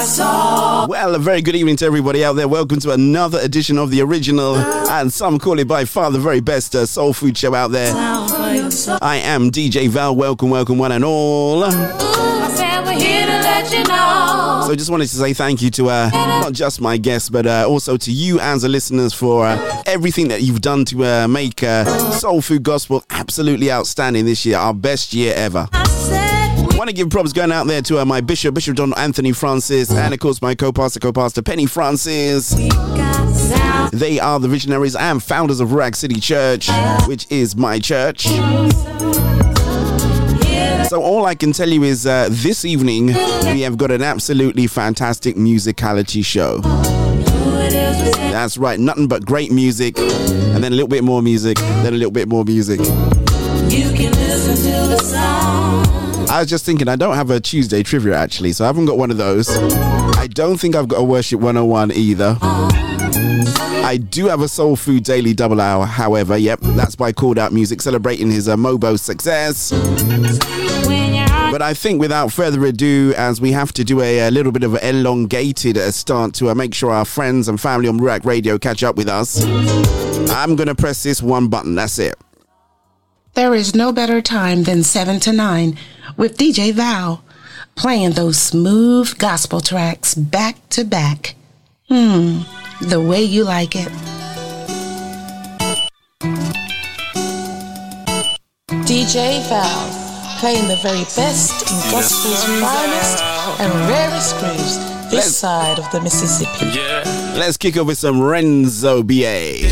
Well, a very good evening to everybody out there. Welcome to another edition of the original, and some call it by far the very best uh, soul food show out there. I am DJ Val. Welcome, welcome, one and all. So, just wanted to say thank you to uh, not just my guests, but uh, also to you as the listeners for uh, everything that you've done to uh, make uh, Soul Food Gospel absolutely outstanding this year, our best year ever. Want to give props going out there to uh, my bishop, Bishop Don Anthony Francis, and of course my co-pastor, co-pastor Penny Francis. They are the visionaries and founders of Rag City Church, which is my church. So all I can tell you is uh, this evening we have got an absolutely fantastic musicality show. That's right, nothing but great music, and then a little bit more music, then a little bit more music. I was just thinking, I don't have a Tuesday trivia actually, so I haven't got one of those. I don't think I've got a Worship 101 either. I do have a Soul Food Daily Double Hour, however, yep, that's by Called Out Music celebrating his uh, Mobo success. But I think without further ado, as we have to do a, a little bit of an elongated uh, start to uh, make sure our friends and family on Ruach Radio catch up with us, I'm going to press this one button. That's it. There is no better time than 7 to 9 with DJ Val playing those smooth gospel tracks back to back. Hmm, the way you like it. DJ Val playing the very best in gospel's finest and rarest grooves this Let's- side of the Mississippi. Let's kick off with some Renzo BA.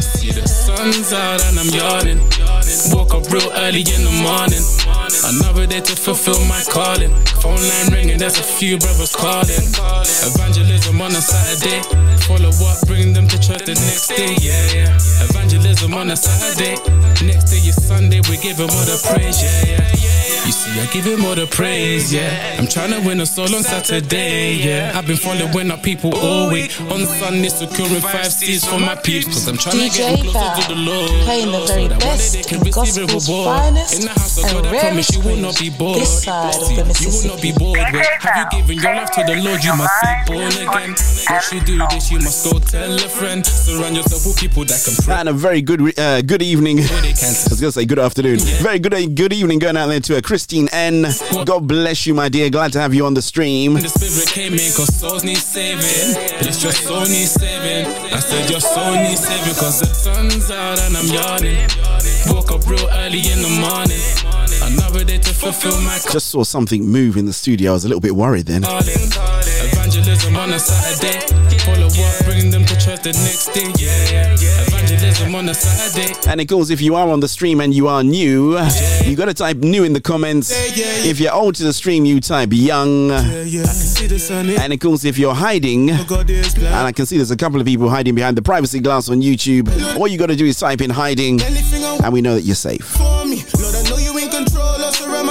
See the sun's out and I'm yawning. Woke up real early in the morning. Another day to fulfill my calling. Phone line ringing, there's a few brothers calling. Evangelism on a Saturday. Follow up, bring them to church the next day. Yeah, yeah. Evangelism on a Saturday. Next day is Sunday, we give him all the praise. Yeah, yeah. You see, I give him all the praise, yeah. I'm trying to win a soul on Saturday, yeah. I've been following up people all week. On Sunday, securing five C's for my peeps. Cause I'm trying to get DJ closer to the Lord. playing the very So that one day best in gospel's finest In the house of and God, I promise rarest you will not be bored. this side of See, the You will not be bored. With. Have you given your life to the Lord? You must be born again. Once you do this, you must go tell a friend. Surround yourself with people that can pray. And a very good uh, good evening. Where they can I was going to say good afternoon. Very good good evening going out there to uh, Christine N. God bless you, my dear. Glad to have you on the stream. The spirit came in cause souls need saving. Yes, your soul needs saving. I said your soul needs saving cause the sun's out and I'm yawning. Woke up real early in the morning. Another day to fulfill my Just saw something move in the studio. I was a little bit worried then. Evangelism on a Saturday. Follow up, bring them to church the next day. Yeah, yeah, yeah. Evangelism on a Saturday. And of course, if you are on the stream and you are new, you got to type new in the comments. If you're old to the stream, you type young. And of course, if you're hiding, oh, and I can see there's a couple of people hiding behind the privacy glass on YouTube, all you got to do is type in hiding, and we know that you're safe.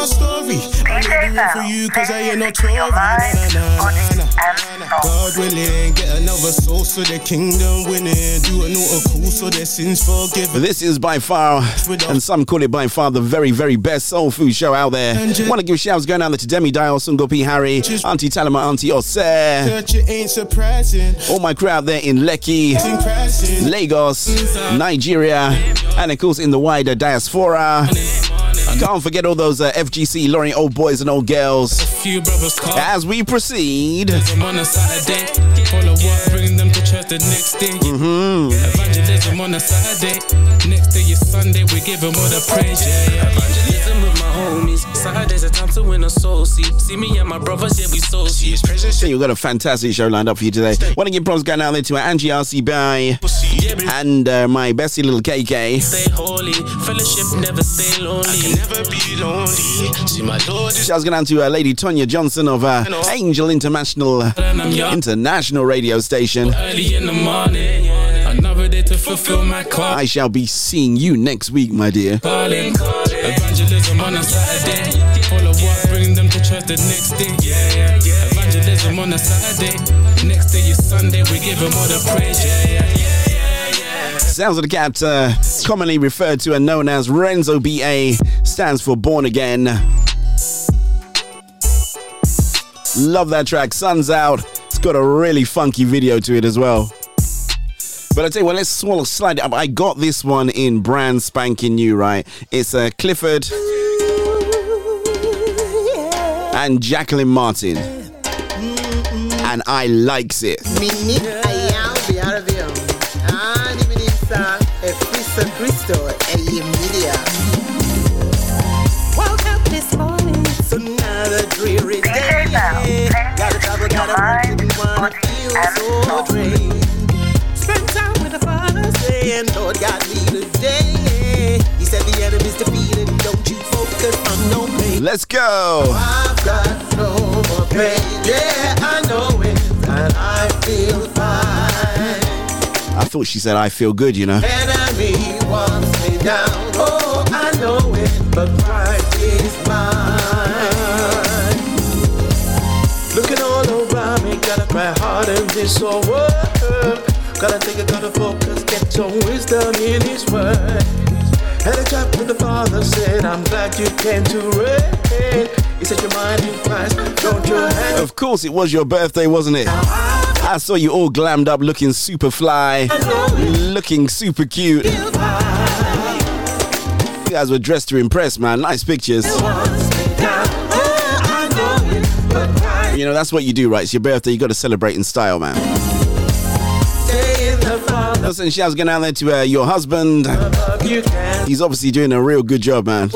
Story. I'm living for you, cause I ain't no Tory. Nah, nah, nah, nah, nah. God willing, get another soul so the kingdom winning. Do a note of cool so their sins forgiven. This is by far, and some call it by far, the very, very best soul food show out there. Want to give shouts going out there to Demi Dial, Sungo P. Harry, Auntie Talima, Auntie Oseh, Church, it ain't surprising. all my crew out there in Lekki, Lagos, uh, Nigeria, and of course in the wider diaspora. Can't forget all those uh, FGC Lorry old boys and old girls. Few brothers call. As we proceed, Evangelism on a Saturday. Follow up, bring them to church the next day. Evangelism on a Saturday. Next day is Sunday, we give them all the praise. Yeah, yeah. Evangelism with my homies. Saturday's a time to win a soul. See, see me and my brothers, yeah, we soul. See, it's precious. so you've got a fantastic show lined up for you today. Want to give props going out there to Angie RC Bay Yeah, we and uh, my bestie little KK. stay holy. Fellowship never stay lonely. I can never be lonely. See, my Lord Shouts going out to uh, Lady Tonya Johnson of uh, Angel International and I'm young. International Radio Station. Early in the morning. Another day to fulfill my call. I shall be seeing you next week, my dear. calling. Evangelism on a Saturday. Follow up, bring them to church the next day. Yeah, yeah, yeah. Evangelism on a Saturday. Next day is Sunday, we give them all the praise. Yeah, yeah, yeah. Sounds of the Cat, uh, commonly referred to and known as Renzo BA, stands for Born Again. Love that track. Sun's out. It's got a really funky video to it as well. But I tell you what, let's swallow, slide it up. I got this one in brand spanking new, right? It's a uh, Clifford and Jacqueline Martin. And I likes it. Woke up this morning, it's another dreary day. Gotta travel, gotta work, didn't wanna so drained. Lord, me today. He said the enemy's defeated, don't you focus on no pain. Let's go. Oh, I've got no more pain, yeah, I know it, and I feel fine. I thought she said I feel good, you know. Enemy wants me down, oh, I know it, but Christ is mine. Looking all over me, gotta cry this oh, whole world. Gotta think, gotta focus, get some wisdom in His word. Had a chat with the Father, said, I'm glad you came to reign. He said, Your mind in Christ, don't you have Of course, it was your birthday, wasn't it? I saw you all glammed up, looking super fly, looking super cute. You guys were dressed to impress, man. Nice pictures. You know, that's what you do, right? It's your birthday, you got to celebrate in style, man. Listen, shouts going out there to uh, your husband. He's obviously doing a real good job, man.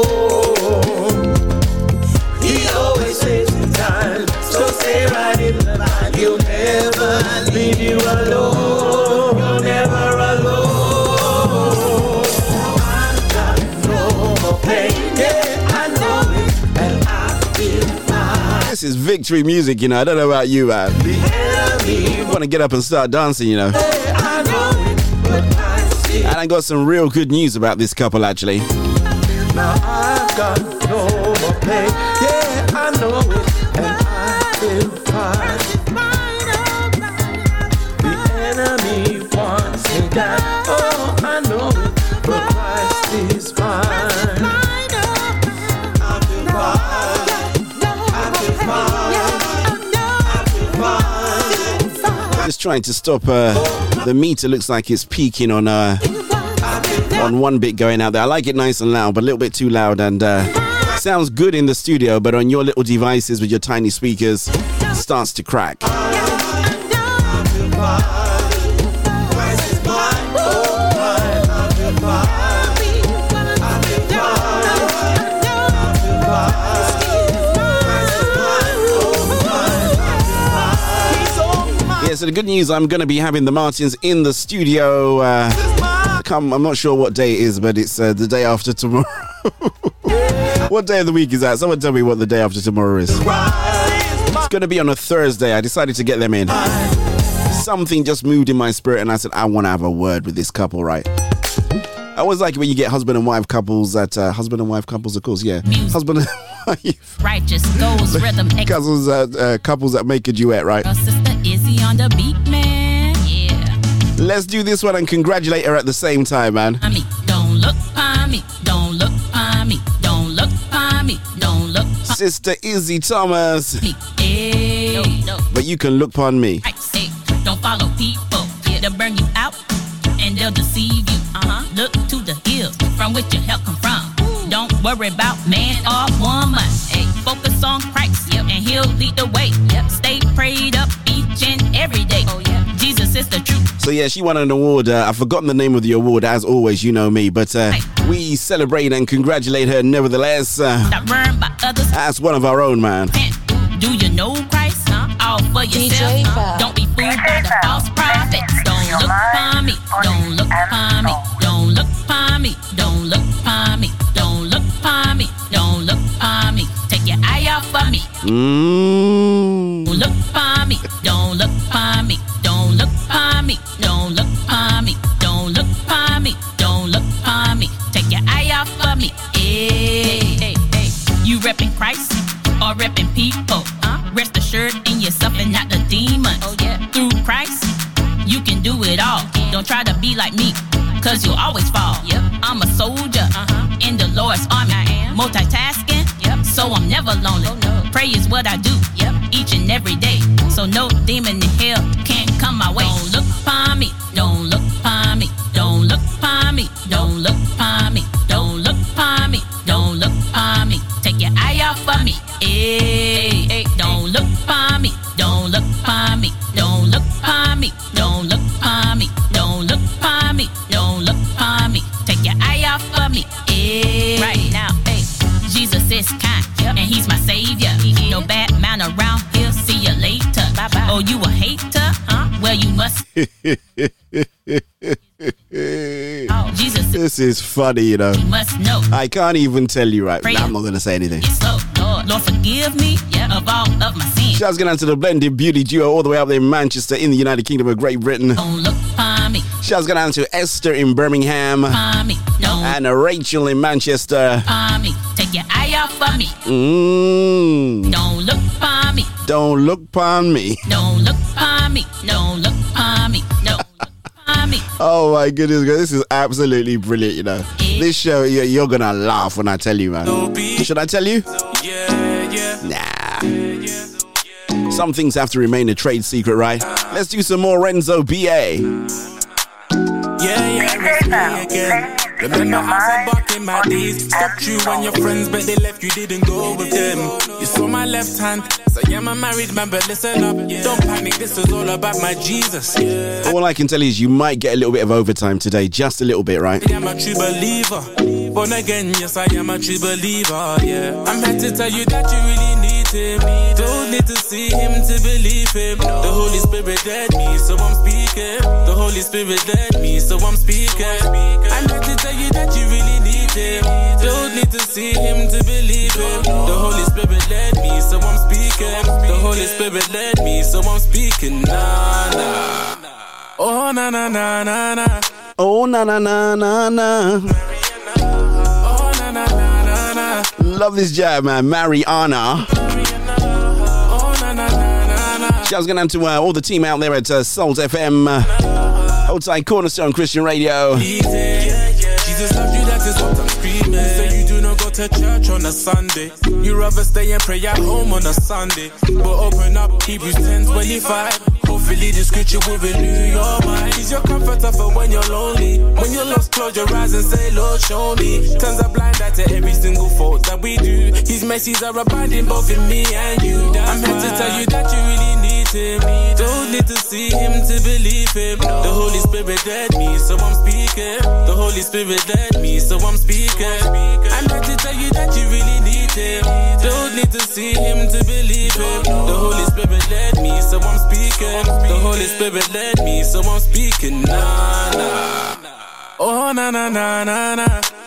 This is victory music, you know. I don't know about you, man. Want to get up and start dancing, you know. And I got some real good news about this couple, actually. now. I've got no more pain, yeah, I know it, and I feel fine. The enemy wants me down. Oh, I know it, but Christ is mine. I feel fine. I feel fine. I feel fine. Just trying to stop uh, the meter. Looks like it's peaking on uh, on one bit going out there. I like it nice and loud, but a little bit too loud and uh, sounds good in the studio, but on your little devices with your tiny speakers, starts to crack. So the good news, I'm going to be having the Martins in the studio. Uh, come, I'm not sure what day it is, but it's uh, the day after tomorrow. what day of the week is that? Someone tell me what the day after tomorrow is. It's going to be on a Thursday. I decided to get them in. Something just moved in my spirit, and I said, I want to have a word with this couple, right? I always like it when you get husband and wife couples that, uh, husband and wife couples, of course, yeah. Music. Husband and wife Righteous goes rhythm. Couples, uh, uh, couples that make a duet, right? Izzy on the beat, man. Yeah. Let's do this one and congratulate her at the same time, man. I mean, don't look on me. Don't look on me. Don't look on me. Don't look on Sister Izzy Thomas. me. Hey. No, no. But you can look upon me. Right, hey, don't follow people. Yeah, they'll burn you out and they'll deceive you. Uh-huh. Look to the hills from which your help come from. Don't worry about man or woman. Hey, focus on Christ, yep, and He'll lead the way. Yep, stay prayed up each and every day. Oh yeah, Jesus is the truth. So yeah, she won an award. Uh, I've forgotten the name of the award. As always, you know me, but uh, we celebrate and congratulate her nevertheless. Uh, Not run by others. as one of our own, man. Do you know Christ? Huh? All for yourself. DJ huh? Don't be fooled by the false prophets. Don't look upon me. Don't look upon me. Don't look upon me. Don't look Mm. Don't look upon me. Don't look upon me. Don't look upon me. Don't look upon me. Don't look upon me. Don't look upon me. Take your eye off of me. Hey, hey, hey. You repping Christ or repping people? Huh? Rest assured in yourself and not the demons. Oh yeah. Through Christ, you can do it all. Don't try to be like me, cause you'll always fall. Yep. I'm a soldier uh-huh. in the Lord's army. I am. Multitasking. Yep. So I'm never lonely. Oh. Pray is what I do. Yep. each and every day. So no demon in hell can't come my way. Don't look upon me, don't look upon me, don't look upon me, don't look upon me, don't look upon me, don't look upon me. Take your eye off of me, hey, hey. Don't look upon me, don't look upon me, don't look upon me, don't look upon me, don't look upon me, don't look upon me. Take your eye off of me, hey. Right now, hey. Jesus is kind, and He's my savior. No bad man around here. See you later. Bye bye. Oh, you a hater? Huh? Well, you must. Oh, Jesus This is funny, you know. you must know. I can't even tell you right. Pray. Nah, I'm not going to say anything. It's so Lord, Lord, forgive me yeah, of all of my sins. Shouts going out to the blended beauty duo all the way up there in Manchester in the United Kingdom of Great Britain. Don't look upon me, Shouts going out to Esther in Birmingham upon me. Don't and Rachel in Manchester. upon me. Take your eye off of me. Mm, Don't look upon me. don't look upon me. Don't look upon me. Don't look upon me. Don't look upon me. Oh my goodness, guys, this is absolutely brilliant, you know. This show, you're, you're going to laugh when I tell you, man. Should I tell you? Yeah, yeah. Nah. Some things have to remain a trade secret, right? Let's do some more Renzo BA. Yeah, yeah, it's me again. Remember I said back in my days, stopped you when your friends, but they left you, didn't go with them. You saw my left hand, so yeah, I'm a married man, but listen up, don't panic, this is all about my Jesus. All I can tell you is you might get a little bit of overtime today, just a little bit, right? I am a true believer. Born again, yes, I am a true believer, yeah. I'm here to tell you that you really need him. Don't need to see him to believe him. The Holy Spirit led me, so I'm speaking. The Holy Spirit led me, so I'm speaking. I'm here to tell you that you really need him. Don't need to see him to believe him. The Holy Spirit led me, so I'm speaking. The Holy Spirit led me, so I'm speaking. Nah, nah. Oh, na na na na na. Oh, na na na na na. Oh, na na na na na. Love this jab, man. Mariana. Shouts going out to uh, all the team out there at uh, Salt FM. Uh, hold tight, Cornerstone Christian Radio. Jesus loves you, that is what I'm screaming. Say you do not go to church on a Sunday. You rather stay and pray at home on a Sunday. But open up Hebrews 10 25. Hopefully the scripture will renew your mind. He's your comforter for when you're lonely. When you're lost, close your eyes and say, Lord, show me. Turns a blind eye to every single fault that we do. His mercies are abiding both in me and you. I'm here to tell you that you really need him. Don't need to see him to believe him. The Holy Spirit led me, so I'm speaking. The Holy Spirit led me, so I'm speaking. I'm here to tell you that you really need him. Don't need to see him to believe him. The Holy Spirit led me, so I'm speaking. The Holy Spirit led me, so I'm speaking. Nah, nah. Oh, na na na na na. Na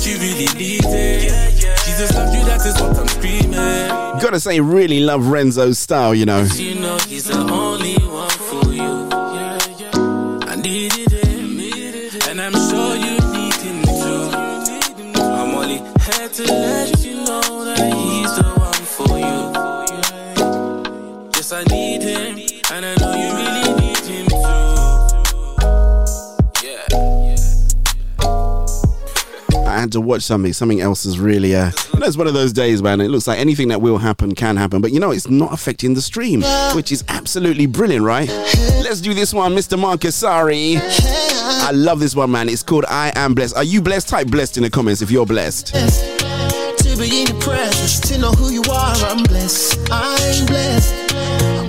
that you really need it. Jesus loves you, that is what I'm screaming. Gotta say, really love Renzo's style, you know. You know he's the only had to watch something. Something else is really, uh, know, it's one of those days, man. It looks like anything that will happen can happen, but you know, it's not affecting the stream, which is absolutely brilliant, right? Let's do this one, Mr. Marcusari. I love this one, man. It's called I Am Blessed. Are you blessed? Type blessed in the comments if you're blessed. To be in your presence, to know who you are, I'm blessed. I'm blessed.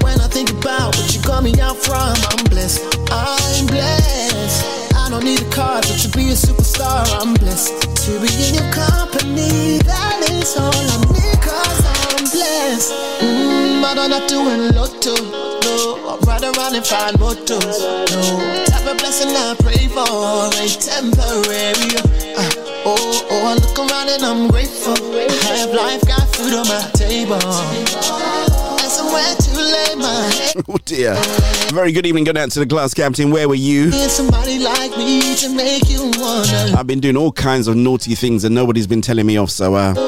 When I think about what you me out from, I'm blessed. I'm blessed. I don't need a car to be a superstar, I'm blessed. To be in your company, that is all I need, cause I'm blessed. Mm, but I'm not doing lotto, no. I ride around and find mottos, no. Type of blessing I pray for ain't temporary. Uh, oh, oh, I look around and I'm grateful. I have life, got food on my table. And somewhere to. Oh dear. Very good evening. Good out to the class captain. Where were you? Somebody like me to make you wanna. I've been doing all kinds of naughty things and nobody's been telling me off, so uh, I,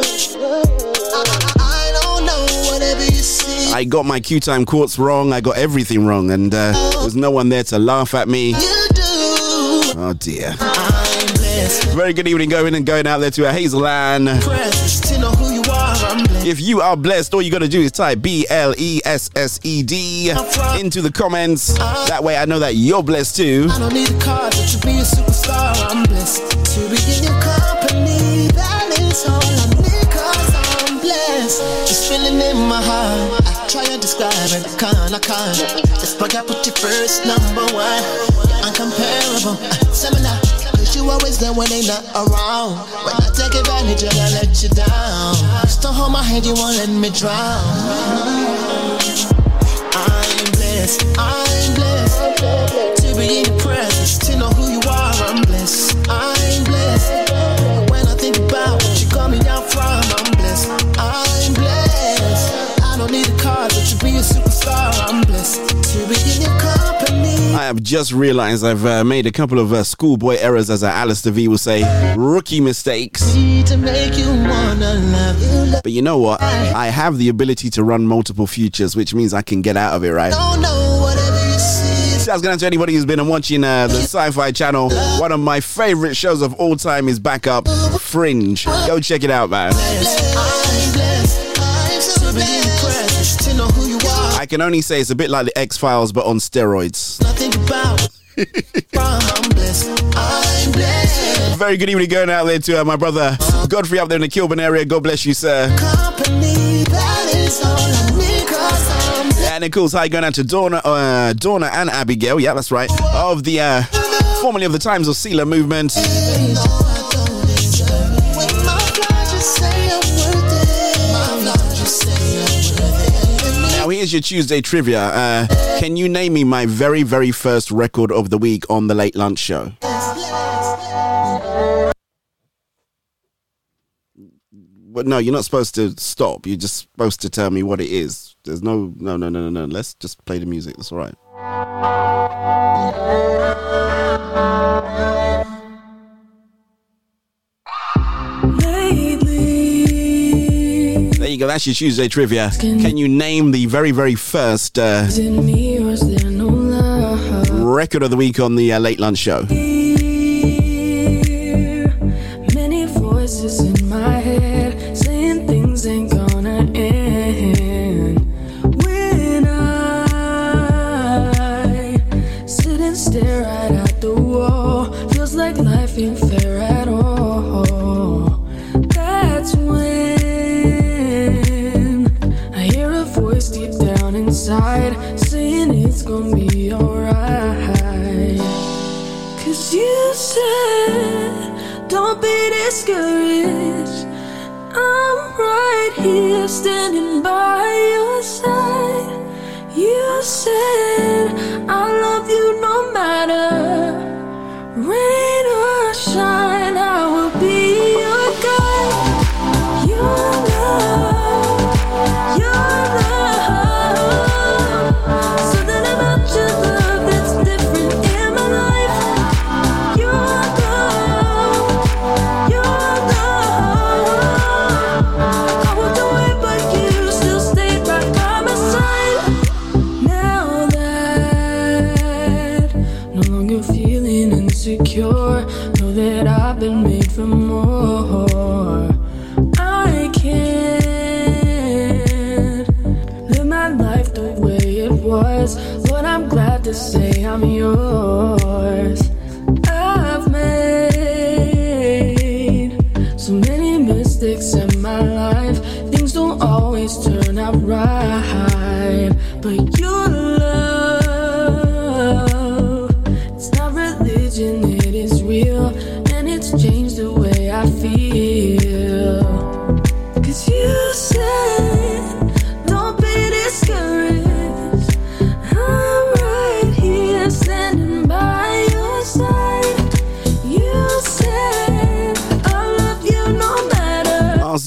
I don't know whatever you see. I I got my Q time quartz wrong. I got everything wrong, and uh, there was no one there to laugh at me. Oh dear. Very good evening going and going out there to a Hazel Ann. If you are blessed, all you gotta do is type B L E S S E D into the comments. That way I know that you're blessed too. I don't need a you be a superstar. I'm blessed to be in your company. That is all I need, cause I'm blessed. Just feeling in my heart. I try to describe it, I can't, I can't. Out with your first number one. Uh. Cause you always there when they not around. When I take advantage, and I let you down. Don't hold my hand, you won't let me drown. I'm blessed, I'm blessed to be in your presence, to know who you are. I'm blessed, I'm blessed. When I think about what you got me out from, I'm blessed, I'm blessed. I don't need a car, but you be a superstar. I have just realized I've uh, made a couple of uh, schoolboy errors, as uh, Alistair V will say, rookie mistakes. You you. But you know what? I have the ability to run multiple futures, which means I can get out of it, right? Shouts going out to anybody who's been watching uh, the Sci-Fi Channel. One of my favorite shows of all time is back up, Fringe. Go check it out, man. I'm blessed. I'm so blessed I can only say it's a bit like the X Files, but on steroids. Nothing about. I'm blessed. I'm blessed. Very good evening going out there to uh, my brother Godfrey up there in the Kilburn area. God bless you, sir. Company. That is all I need, cause I'm blessed. And of course, hi going out to Donna, uh, Donna and Abigail. Yeah, that's right. Of the uh, formerly of the Times of Sealer movement. Here's your Tuesday trivia. Uh, can you name me my very very first record of the week on the Late Lunch Show? But no, you're not supposed to stop. You're just supposed to tell me what it is. There's no, no, no, no, no, no. Let's just play the music. That's all right. Go. That's your Tuesday trivia. Can you name the very, very first uh, record of the week on the uh, Late Lunch Show? Discouraged. I'm right here standing by your side. You said, I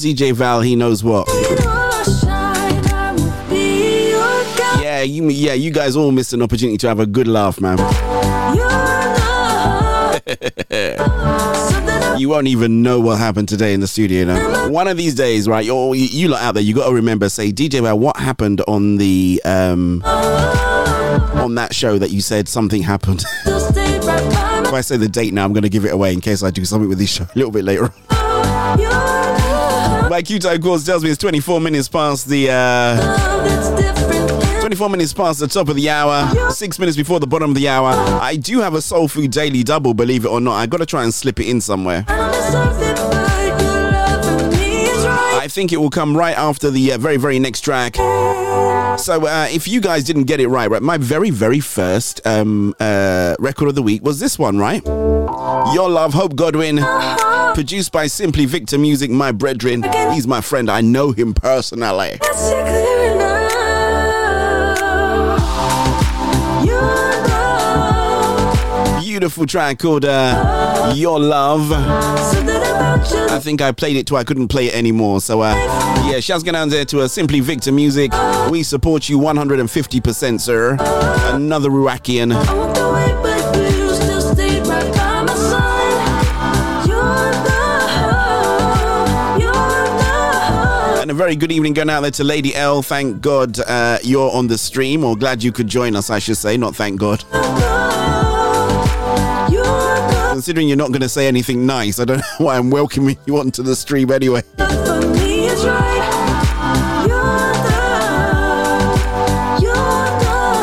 DJ Val, he knows what. Yeah, you, yeah, you guys all missed an opportunity to have a good laugh, man. You won't even know what happened today in the studio. Now, one of these days, right? You you lot out there, you got to remember. Say, DJ, well, what happened on the um on that show that you said something happened? if I say the date now, I'm going to give it away in case I do something with this show a little bit later. on. Q-Time, of course, tells me it's 24 minutes past the. Uh, 24 minutes past the top of the hour, six minutes before the bottom of the hour. I do have a Soul Food Daily Double, believe it or not. I got to try and slip it in somewhere. I think it will come right after the uh, very, very next track. So, uh, if you guys didn't get it right, right, my very, very first um, uh, record of the week was this one, right? Your Love, Hope Godwin, produced by Simply Victor Music, my brethren. He's my friend, I know him personally. Beautiful track called uh, Your Love. I think I played it till I couldn't play it anymore. So, uh, yeah, shouts going down there to uh, Simply Victor Music. We support you 150%, sir. Another Ruakian. Very good evening going out there to Lady L. Thank God uh, you're on the stream, or glad you could join us, I should say, not thank God. Considering you're not going to say anything nice, I don't know why I'm welcoming you onto the stream anyway.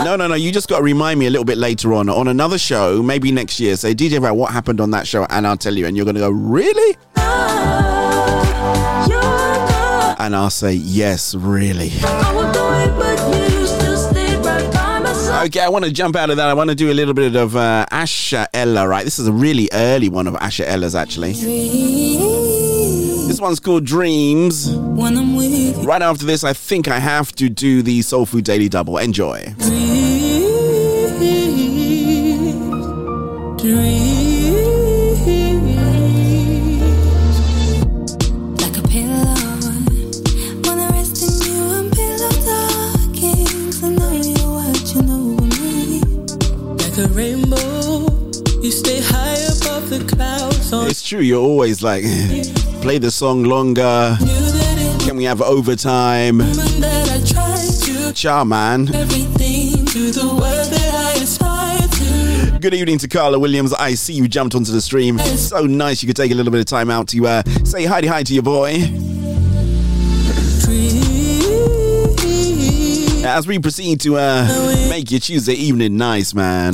No, no, no. You just got to remind me a little bit later on on another show, maybe next year. Say, DJ Val, what happened on that show? And I'll tell you. And you're going to go, really? And I'll say, yes, really. Okay, I want to jump out of that. I want to do a little bit of uh, Asha Ella, right? This is a really early one of Asha Ella's, actually. This one's called Dreams. Right after this, I think I have to do the Soul Food Daily Double. Enjoy. Like a True, you're always like, play the song longer. Can we have overtime? Cha, man. Good evening to Carla Williams. I see you jumped onto the stream. So nice you could take a little bit of time out to uh, say hi hi to your boy. As we proceed to uh, make your Tuesday evening nice, man.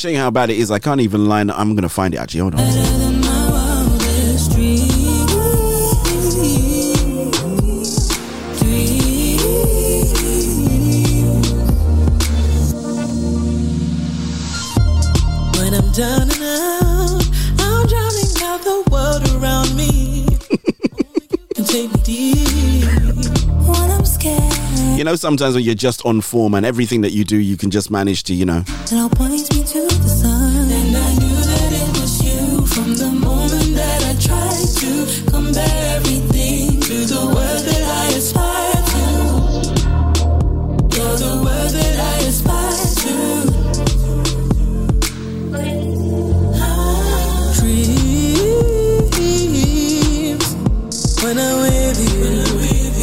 To how bad it is, I can't even line. I'm gonna find it actually. Hold on. Than my wildest dreams. When I'm down and out, I'm drowning out the world around me. and take me deep. When I'm scared, You know, sometimes when you're just on form and everything that you do, you can just manage to, you know.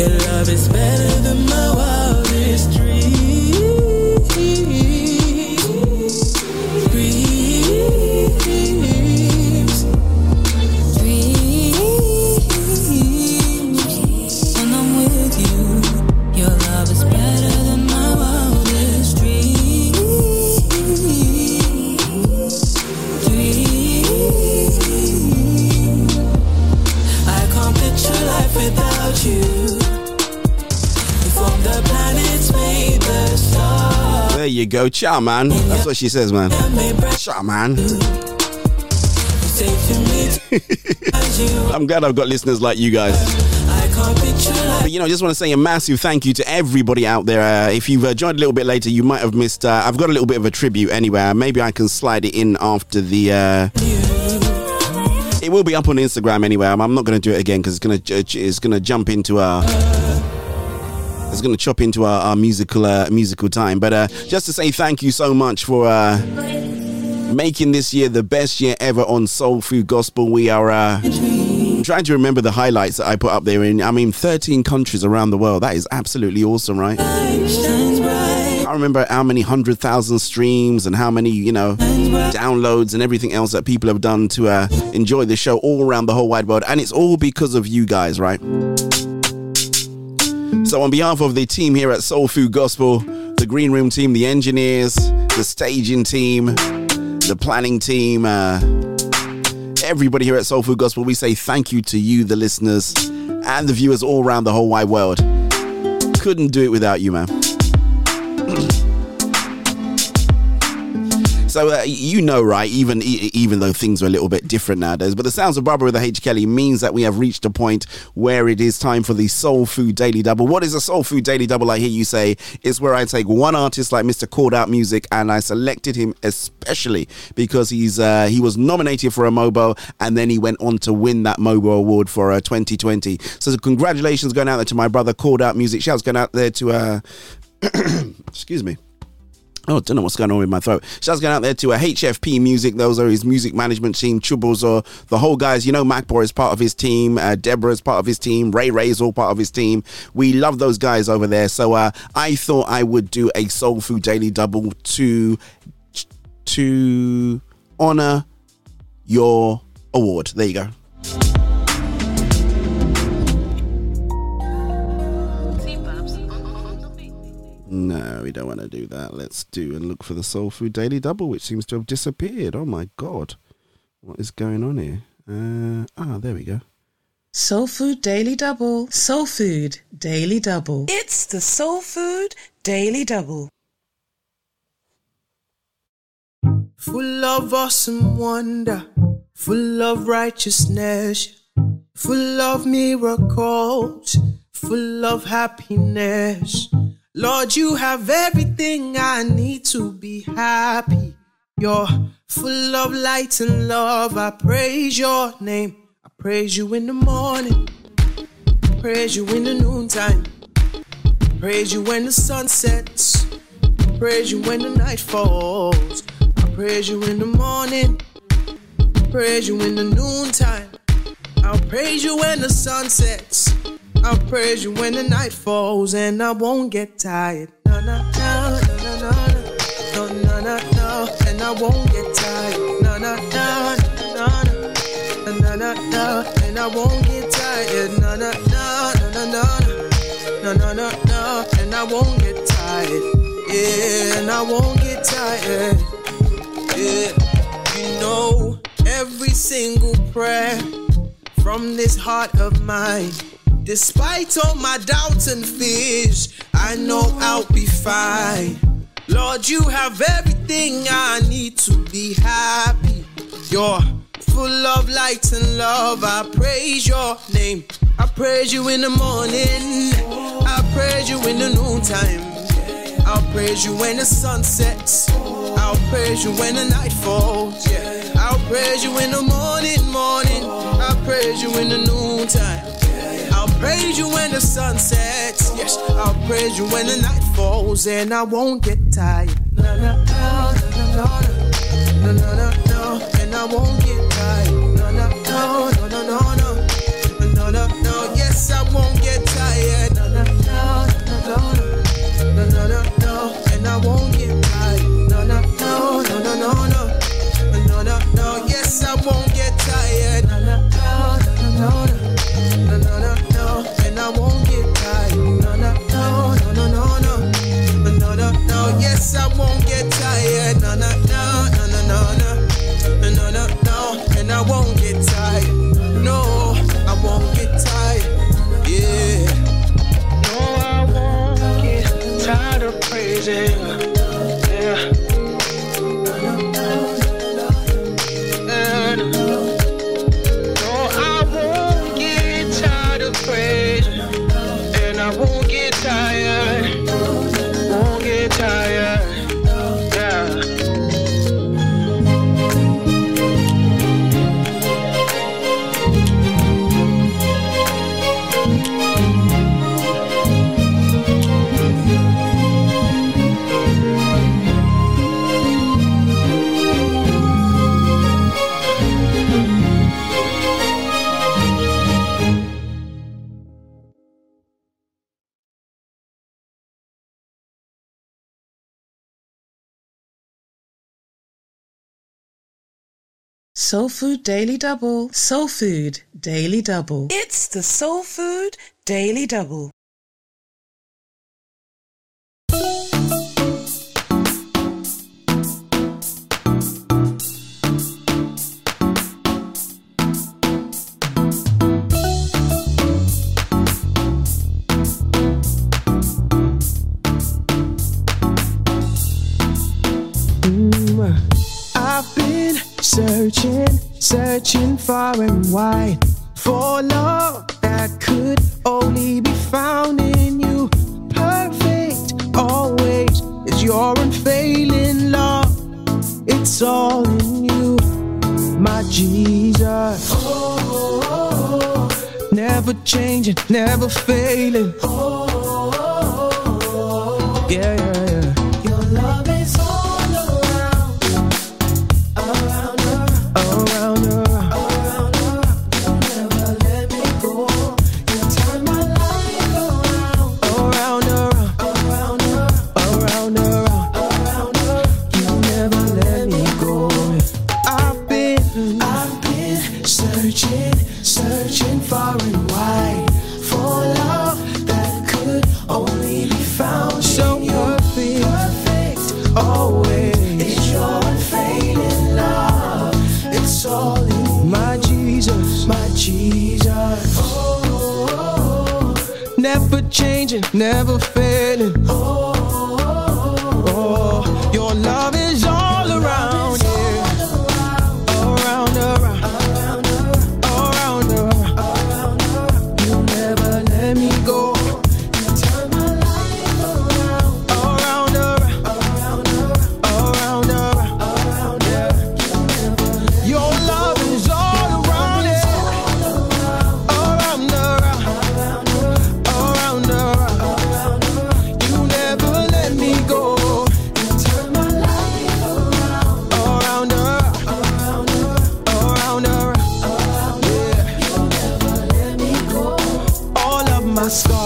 Love is better than you go, cha man. That's what she says, man. Cha man. I'm glad I've got listeners like you guys. But you know, I just want to say a massive thank you to everybody out there. Uh, if you've uh, joined a little bit later, you might have missed. Uh, I've got a little bit of a tribute anyway. Maybe I can slide it in after the. Uh, It will be up on Instagram anyway. I'm, I'm not going to do it again because it's going to it's going to jump into our. It's going to chop into our, our musical uh, musical time, but uh, just to say thank you so much for uh, making this year the best year ever on Soul Food Gospel. We are uh, I'm trying to remember the highlights that I put up there in. I mean, 13 countries around the world. That is absolutely awesome, right? I remember how many hundred thousand streams and how many, you know, downloads and everything else that people have done to uh, enjoy the show all around the whole wide world. And it's all because of you guys, right? So, on behalf of the team here at Soul Food Gospel, the Green Room team, the engineers, the staging team, the planning team, uh, everybody here at Soul Food Gospel, we say thank you to you, the listeners, and the viewers all around the whole wide world. Couldn't do it without you, man. So uh, you know, right? Even e- even though things are a little bit different nowadays, but the sounds of Barbara with the H Kelly means that we have reached a point where it is time for the Soul Food Daily Double. What is a Soul Food Daily Double? I hear you say it's where I take one artist like Mr. Called Out Music and I selected him especially because he's uh, he was nominated for a Mobo and then he went on to win that Mobo Award for uh, 2020. So congratulations going out there to my brother Called Out Music. Shouts going out there to uh, excuse me. Oh, don't know what's going on with my throat. Shouts going out there to a HFP Music. Those are his music management team. Chubbles or the whole guys. You know, MacBoy is part of his team. Uh, Deborah is part of his team. Ray Ray is all part of his team. We love those guys over there. So uh, I thought I would do a Soul Food Daily Double to to honor your award. There you go. No, we don't want to do that. Let's do and look for the Soul Food Daily Double, which seems to have disappeared. Oh my god, what is going on here? Uh, ah, there we go. Soul Food Daily Double. Soul Food Daily Double. It's the Soul Food Daily Double. Full of awesome wonder, full of righteousness, full of miracles, full of happiness. Lord, you have everything I need to be happy. You're full of light and love. I praise your name. I praise you in the morning, praise you in the noontime, praise you when the sun sets, praise you when the night falls. I praise you in the morning, praise you in the noontime. I'll praise you when the sun sets. I'll praise you when the night falls, and I won't get tired. No, no, no, no, no, no, no, no, no, and I won't get tired. No, no, no, no, no, no, no, no, and I won't get tired. No, no, no, no, no, no, no, no, no, no, and I won't get tired. Yeah, and I won't get tired. Yeah, you know every single prayer from this heart of mine. Despite all my doubts and fears, I know I'll be fine. Lord, you have everything I need to be happy. You're full of light and love. I praise your name. I praise you in the morning. I praise you in the noontime. I'll praise you when the sun sets. I'll praise you when the night falls. I'll praise you in the morning, morning. I'll praise you in the noontime. Praise you when the sun sets. Yes, I'll praise you when the night falls, and I won't get tired. No, no, no, no, no, no, no, no, no, and I won't get tired. No, no, no, no, no, no, no, no, no, no. Yes, I won't get tired. Soul Food Daily Double. Soul Food Daily Double. It's the Soul Food Daily Double. Searching, searching far and wide for love that could only be found in you. Perfect always is your unfailing love. It's all in you, my Jesus. Oh, Never changing, never failing. Changing, never failing. Oh, All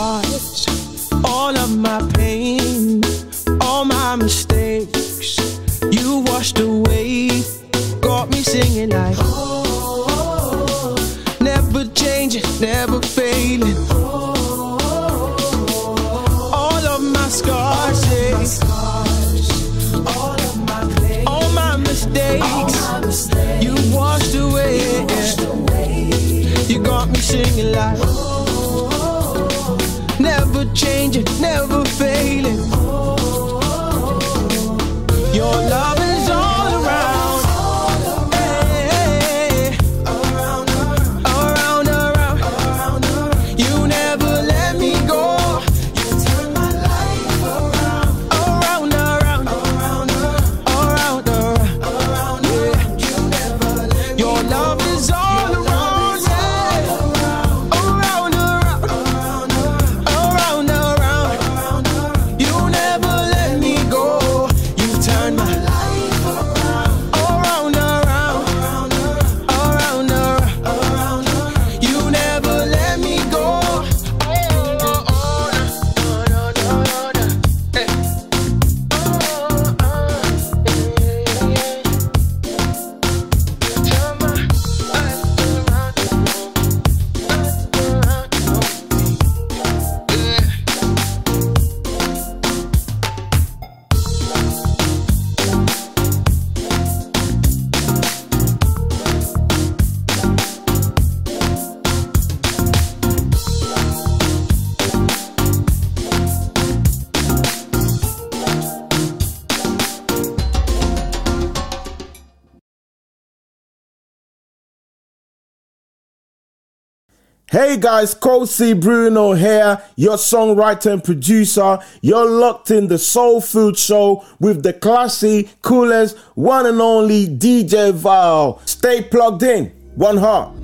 guys, Kosi Bruno here, your songwriter and producer. You're locked in the Soul Food Show with the classy, coolest, one and only DJ Val. Stay plugged in. One heart.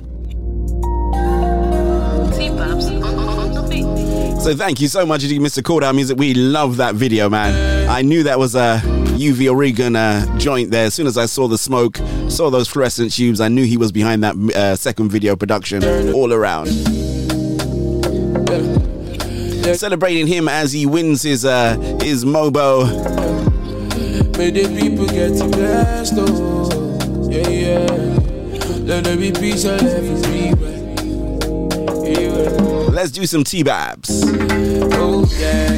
So thank you so much, Mr. Cool Down Music. We love that video, man. I knew that was a UV Oregon uh, joint there. As soon as I saw the smoke, saw those fluorescent tubes, I knew he was behind that uh, second video production all around. Celebrating him as he wins his uh, his Mobo. May the people get blessed, oh, yeah, yeah. Let there be peace and everywhere. Let's do some T-Babs. Oh yeah.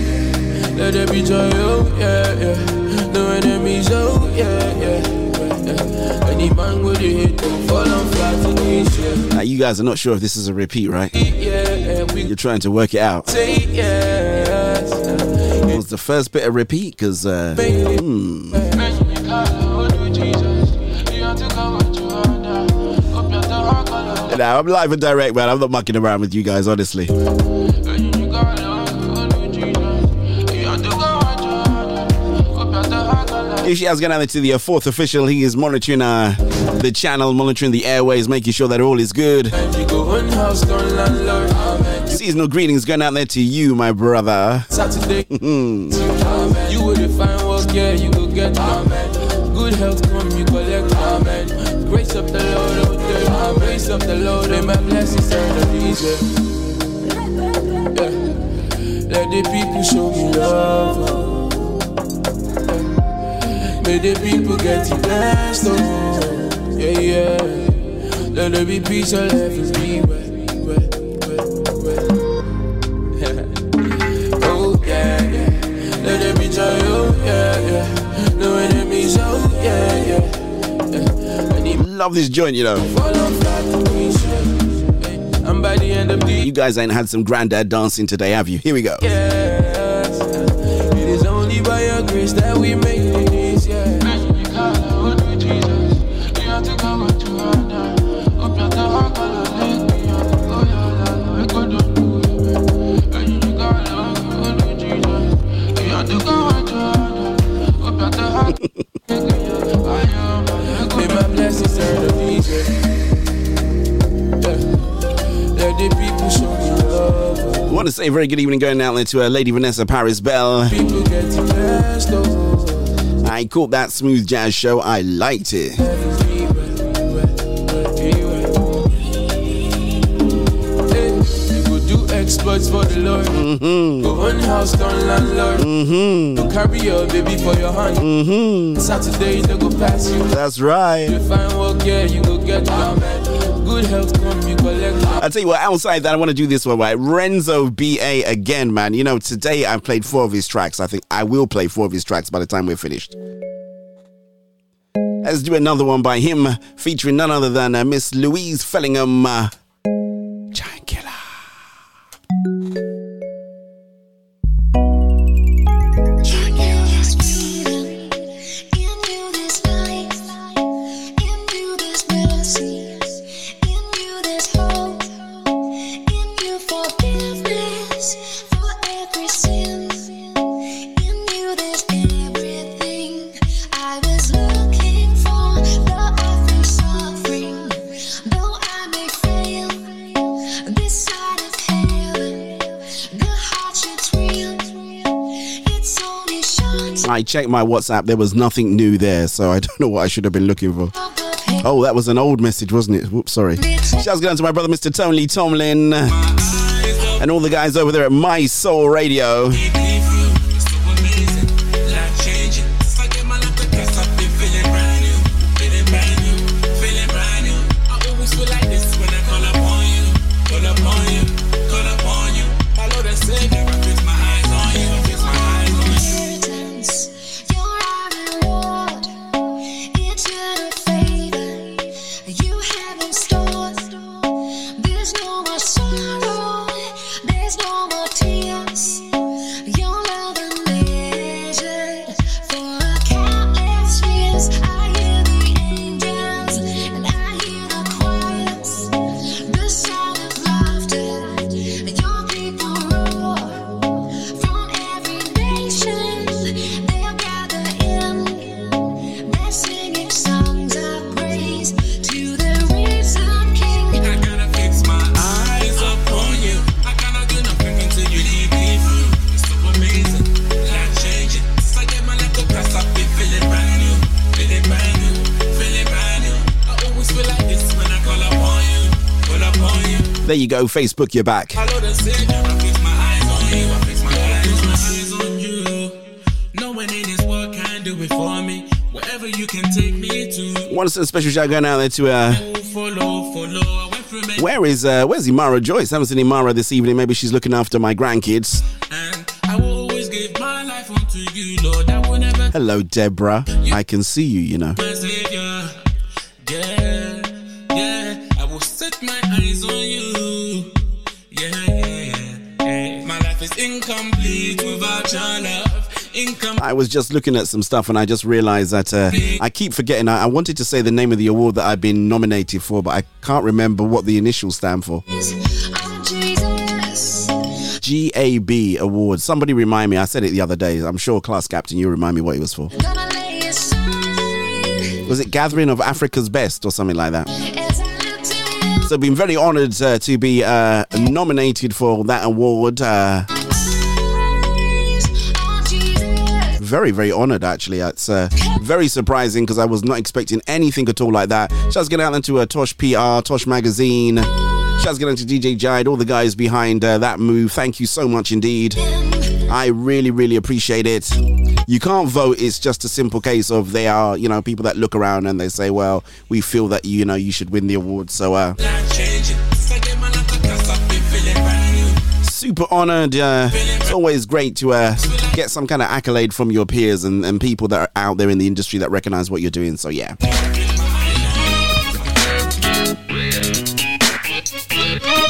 Let there be joy, oh yeah, yeah. No enemies, oh yeah, yeah. yeah, yeah. Any man with a hit don't fall on flat to this, yeah. Now, you guys are not sure if this is a repeat, right? Yeah, You're trying to work it out. yes. Was the first bit of repeat? Because, uh, hmm. Now, I'm live and direct, man. I'm not mucking around with you guys, honestly. If she has gone out to the uh, fourth official, he is monitoring uh, the channel, monitoring the airways, making sure that all is good. Seasonal greetings going out there to you, my brother. Saturday. You would find work, yeah, you get Amen. Good health come, you collect Amen. Grace up the Lord, oh there. Grace up the Lord, and my blessings turn the reason. Yeah. Let the people show me love. oh. Yeah. May the people get blessed, oh. Yeah, yeah. Let there be peace and love everywhere. Love this joint, you know. You guys ain't had some granddad dancing today, have you? Here we go. yes, want to say very good evening going out there to uh, Lady Vanessa Paris Bell. People get it blessed. I caught that smooth jazz show. I liked it. You go do exploits for the Lord. Mm-hmm. Go on house, don't landlord. Mm-hmm. Go carry your baby for your hand. Mm-hmm. Saturday, they go pass you. That's right. Find work, yeah, you go get amen. Good health come, you collect. I tell you what, outside that, I want to do this one, right? Renzo BA again, man. You know, today I've played four of his tracks. I think I will play four of his tracks by the time we're finished. Let's do another one by him, featuring none other than uh, Miss Louise Fellingham. Uh, I checked my WhatsApp. There was nothing new there, so I don't know what I should have been looking for. Oh, that was an old message, wasn't it? Whoops, sorry. Shouts going to my brother, Mr. Tony Tomlin, and all the guys over there at My Soul Radio. Wherever you can take me to, Want to send a special shout going out there to uh, follow Where is uh, where's Imara Joyce? haven't seen Imara this evening. Maybe she's looking after my grandkids. I will my you, Lord. I Hello, Deborah. I can see you. You know. I was just looking at some stuff and I just realized that uh, I keep forgetting. I, I wanted to say the name of the award that I've been nominated for, but I can't remember what the initials stand for. GAB award. Somebody remind me. I said it the other day. I'm sure class captain, you remind me what it was for. Was it Gathering of Africa's Best or something like that? So, I've been very honored uh, to be uh, nominated for that award. Very, very honored actually. It's uh, very surprising because I was not expecting anything at all like that. Shouts get out into uh, Tosh PR, Tosh Magazine. Shouts get into DJ Jide, all the guys behind uh, that move. Thank you so much indeed. I really, really appreciate it. You can't vote. It's just a simple case of they are, you know, people that look around and they say, well, we feel that, you know, you should win the award. So, uh, super honored. Uh, it's always great to uh, get some kind of accolade from your peers and, and people that are out there in the industry that recognize what you're doing. So, yeah.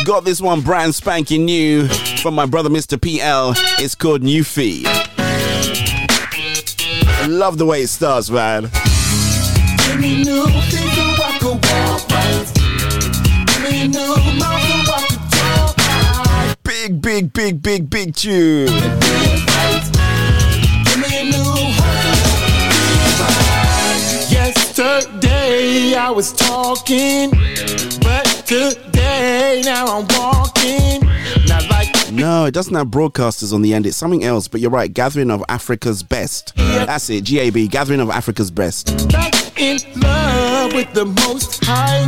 Got this one brand spanking new from my brother Mr. PL. It's called New Fee. Love the way it starts, man. Give me new things so I can walk right. Give me new mouth so I can talk right. Big, big, big, big, big tune. Yesterday I was talking, but today now I'm walking. No, it doesn't have broadcasters on the end. It's something else. But you're right. Gathering of Africa's Best. That's it. GAB. Gathering of Africa's Best. back in love with the Most High.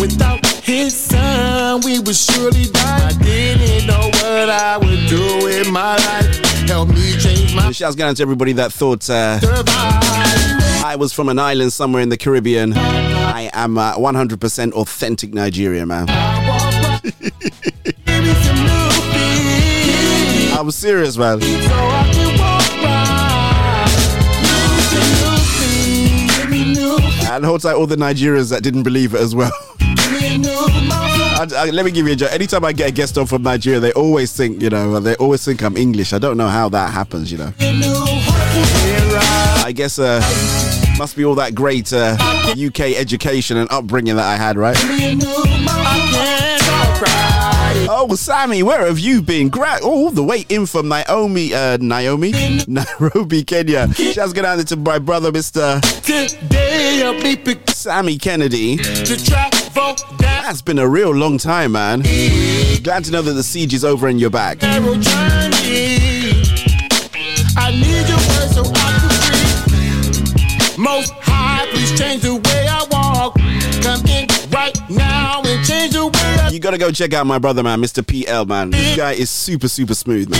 Without His Son, we would surely die. I didn't know what I would do in my life. Help me change my Shouts going out to everybody that thought uh, I was from an island somewhere in the Caribbean. I am uh, 100% authentic Nigerian, man. I'm serious, man. And hold tight all the Nigerians that didn't believe it as well. I, I- let me give you a joke. Anytime I get a guest on from Nigeria, they always think, you know, they always think I'm English. I don't know how that happens, you know. I guess uh, must be all that great uh, UK education and upbringing that I had, right? Oh, Sammy, where have you been? Gra- all the way in from Naomi, uh, Naomi, Nairobi, Kenya. Shouts go down to my brother, Mister Sammy Kennedy. That's been a real long time, man. Glad to know that the siege is over and you're back. Most high, please change the way I walk. Come in right now You gotta go check out my brother, man, Mr. PL, man. This guy is super, super smooth, man.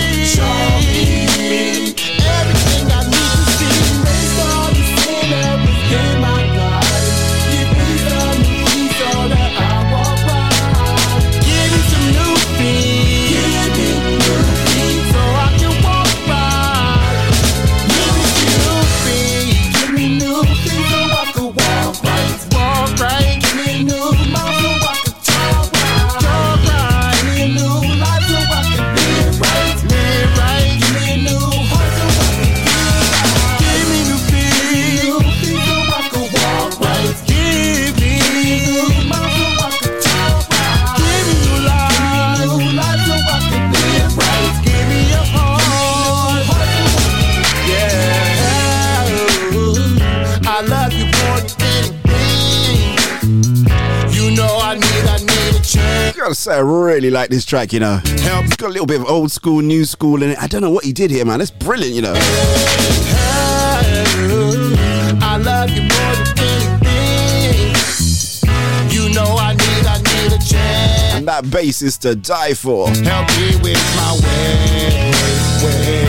Gotta say, I really like this track, you know. It's got a little bit of old school, new school in it. I don't know what he did here, man. It's brilliant, you know. I love you more than anything. You know I need, I need a change. And that bass is to die for. Help me with my way, way.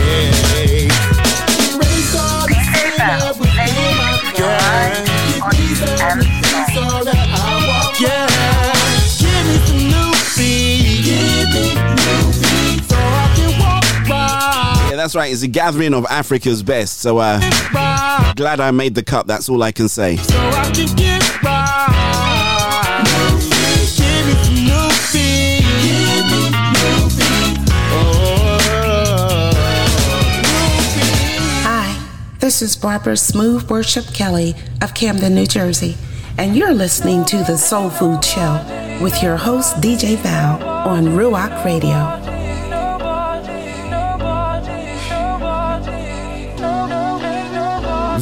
That's right, it's a gathering of Africa's best. So uh, glad I made the cut. That's all I can say. So I can get by. Give me some new beat. Give me new beat. Hi, this is Barbara Smooth Worship Kelly of Camden, New Jersey, and you're listening to The Soul Food Show with your host, DJ Val, on Ruach Radio.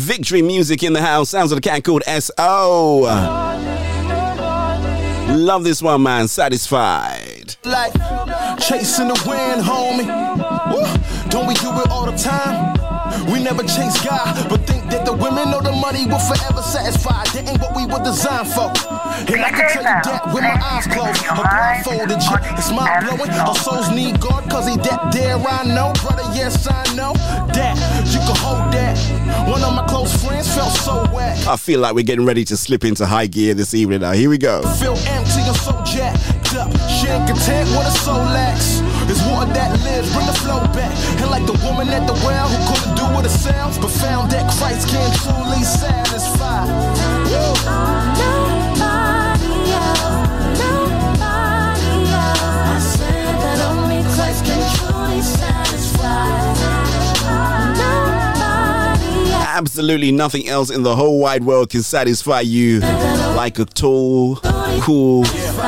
Victory music in the house. Sounds of the cat called S.O. Love this one, man. Satisfied. Like chasing the wind, homie. Don't we do it all the time? We never chase God, but think that the women or the money will forever satisfy. That ain't what we were designed for. And I can tell you that with my eyes closed, I'm blindfolded. Yeah, it's mind blowing. Our souls need God, cause he that there I know. Brother, yes, I know that you can hold that. One of my close friends felt so wet. I feel like we're getting ready to slip into high gear this evening now. Here we go. Feel empty and so jacked up. She ain't content with a soul lacks. Water that lives, bring the flow back. And like the woman at the well who couldn't do it but found that Christ can truly satisfy. Absolutely nothing else in the whole wide world can satisfy you like a tall, cool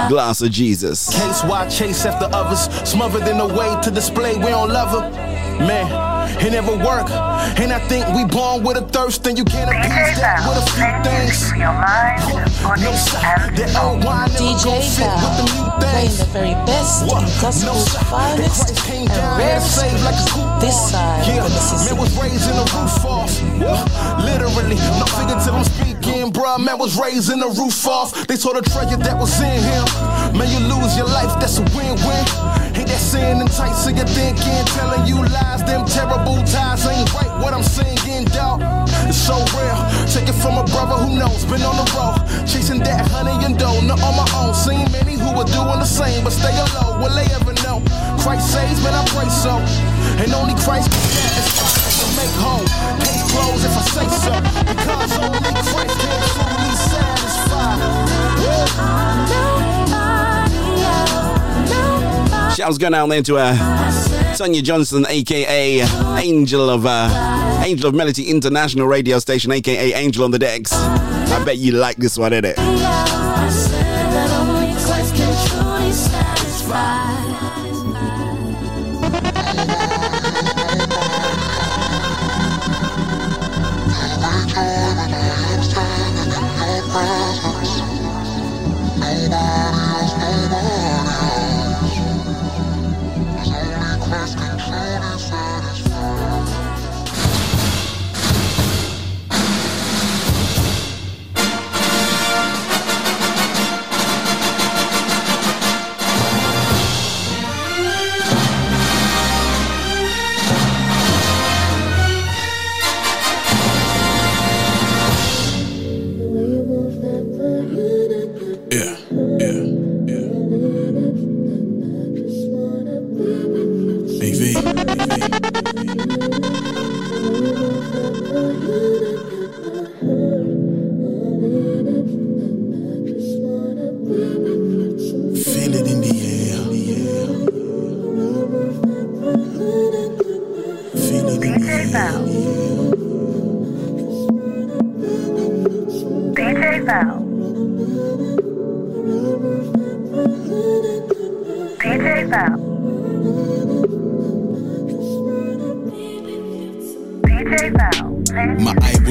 glass of Jesus. Case why chase after others, smothered in a way to display we don't love her. Man, it never work. And I think we born with a thirst, and you can't appease that with a few things. No side, that old wine never DJ gon' fit Val, with the new playing things. the very best What? in No gospel's side, that finest Christ came and down here rarest save like a grooves. coupon. This side Yeah, of the Mississippi. man was raised in a roof off. Literally, no figurative, I'm speaking, bruh. Man was raising the roof off. They saw the treasure that was in him. Man, you lose your life, that's a win-win. Ain't that sin enticing your thinking, telling you lies, them terrible ties ain't right. What I'm singing, dog, it's so real. Take it from a brother who knows, been on the road, chasing that honey and dough, not on my own. Seen many who are doing the same, but stay alone. Will they ever know? Christ saves, man, I pray so. And only Christ can satisfy make whole. Case closed if I say so, because only Christ can truly satisfy. Shouts going out there to uh, Sonia Johnson, aka Angel of uh, Angel of Melody International Radio Station, aka Angel on the Decks. I bet you like this one, innit?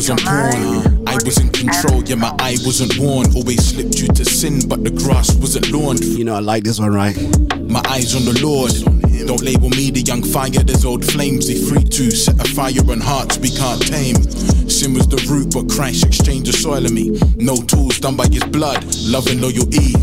Wasn't born, I was in control. Yeah, my eye wasn't born. Always slipped you to sin, but the grass wasn't lawn. You know, I like this one, right? My eyes on the Lord. Don't label me the young fire, there's old flames. They free to set a fire on hearts we can't tame. Sin was the root, but Christ exchanged the soil of me. No tools done by his blood, love and loyalty.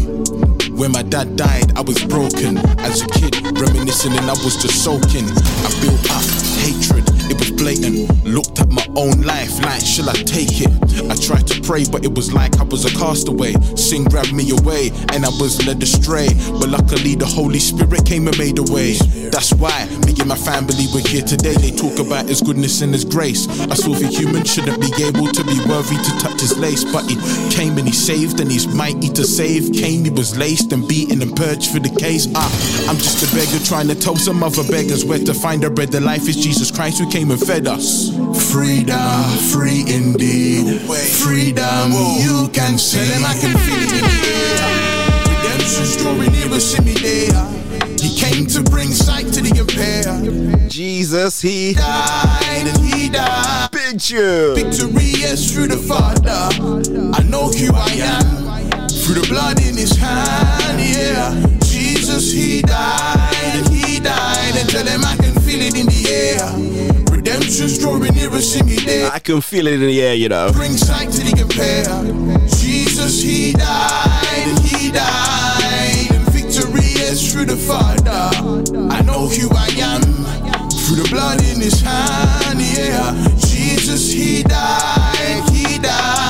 When my dad died, I was broken. As a kid, reminiscing and I was just soaking. I built up hatred, it was blatant. Looked at my own life, like, shall I take it? I tried to pray, but it was like I was a castaway. Sin grabbed me away, and I was led astray. But luckily, the Holy Spirit came and made a way. That's why me and my family were here today. They talk about His goodness and His grace. I saw the human shouldn't be able to be worthy to touch His lace, but He came and He saved, and He's mighty to save. Came, He was laced and beaten and purged for the case. Ah, I'm just a beggar trying to tell some other beggars where to find the bread. The life is Jesus Christ who came and fed us. Freedom, free indeed. Freedom, you can say them, I can feel it in the air. Redemption's drawing nearer, see me there. He came to bring sight to the impaired. Jesus, He died and He died. Big tune. Victory is through the Father. I know who I am. Through the blood in His hand, yeah. Jesus, He died and He died. And tell him I can feel it in the air. Drawing nearer, see me there. I can feel it in the air, you know. Bring sight to the impaired. Jesus, He died and He died. And victory is through the Father. I know who I am. Through the blood in His hand, yeah. Jesus, He died. He died.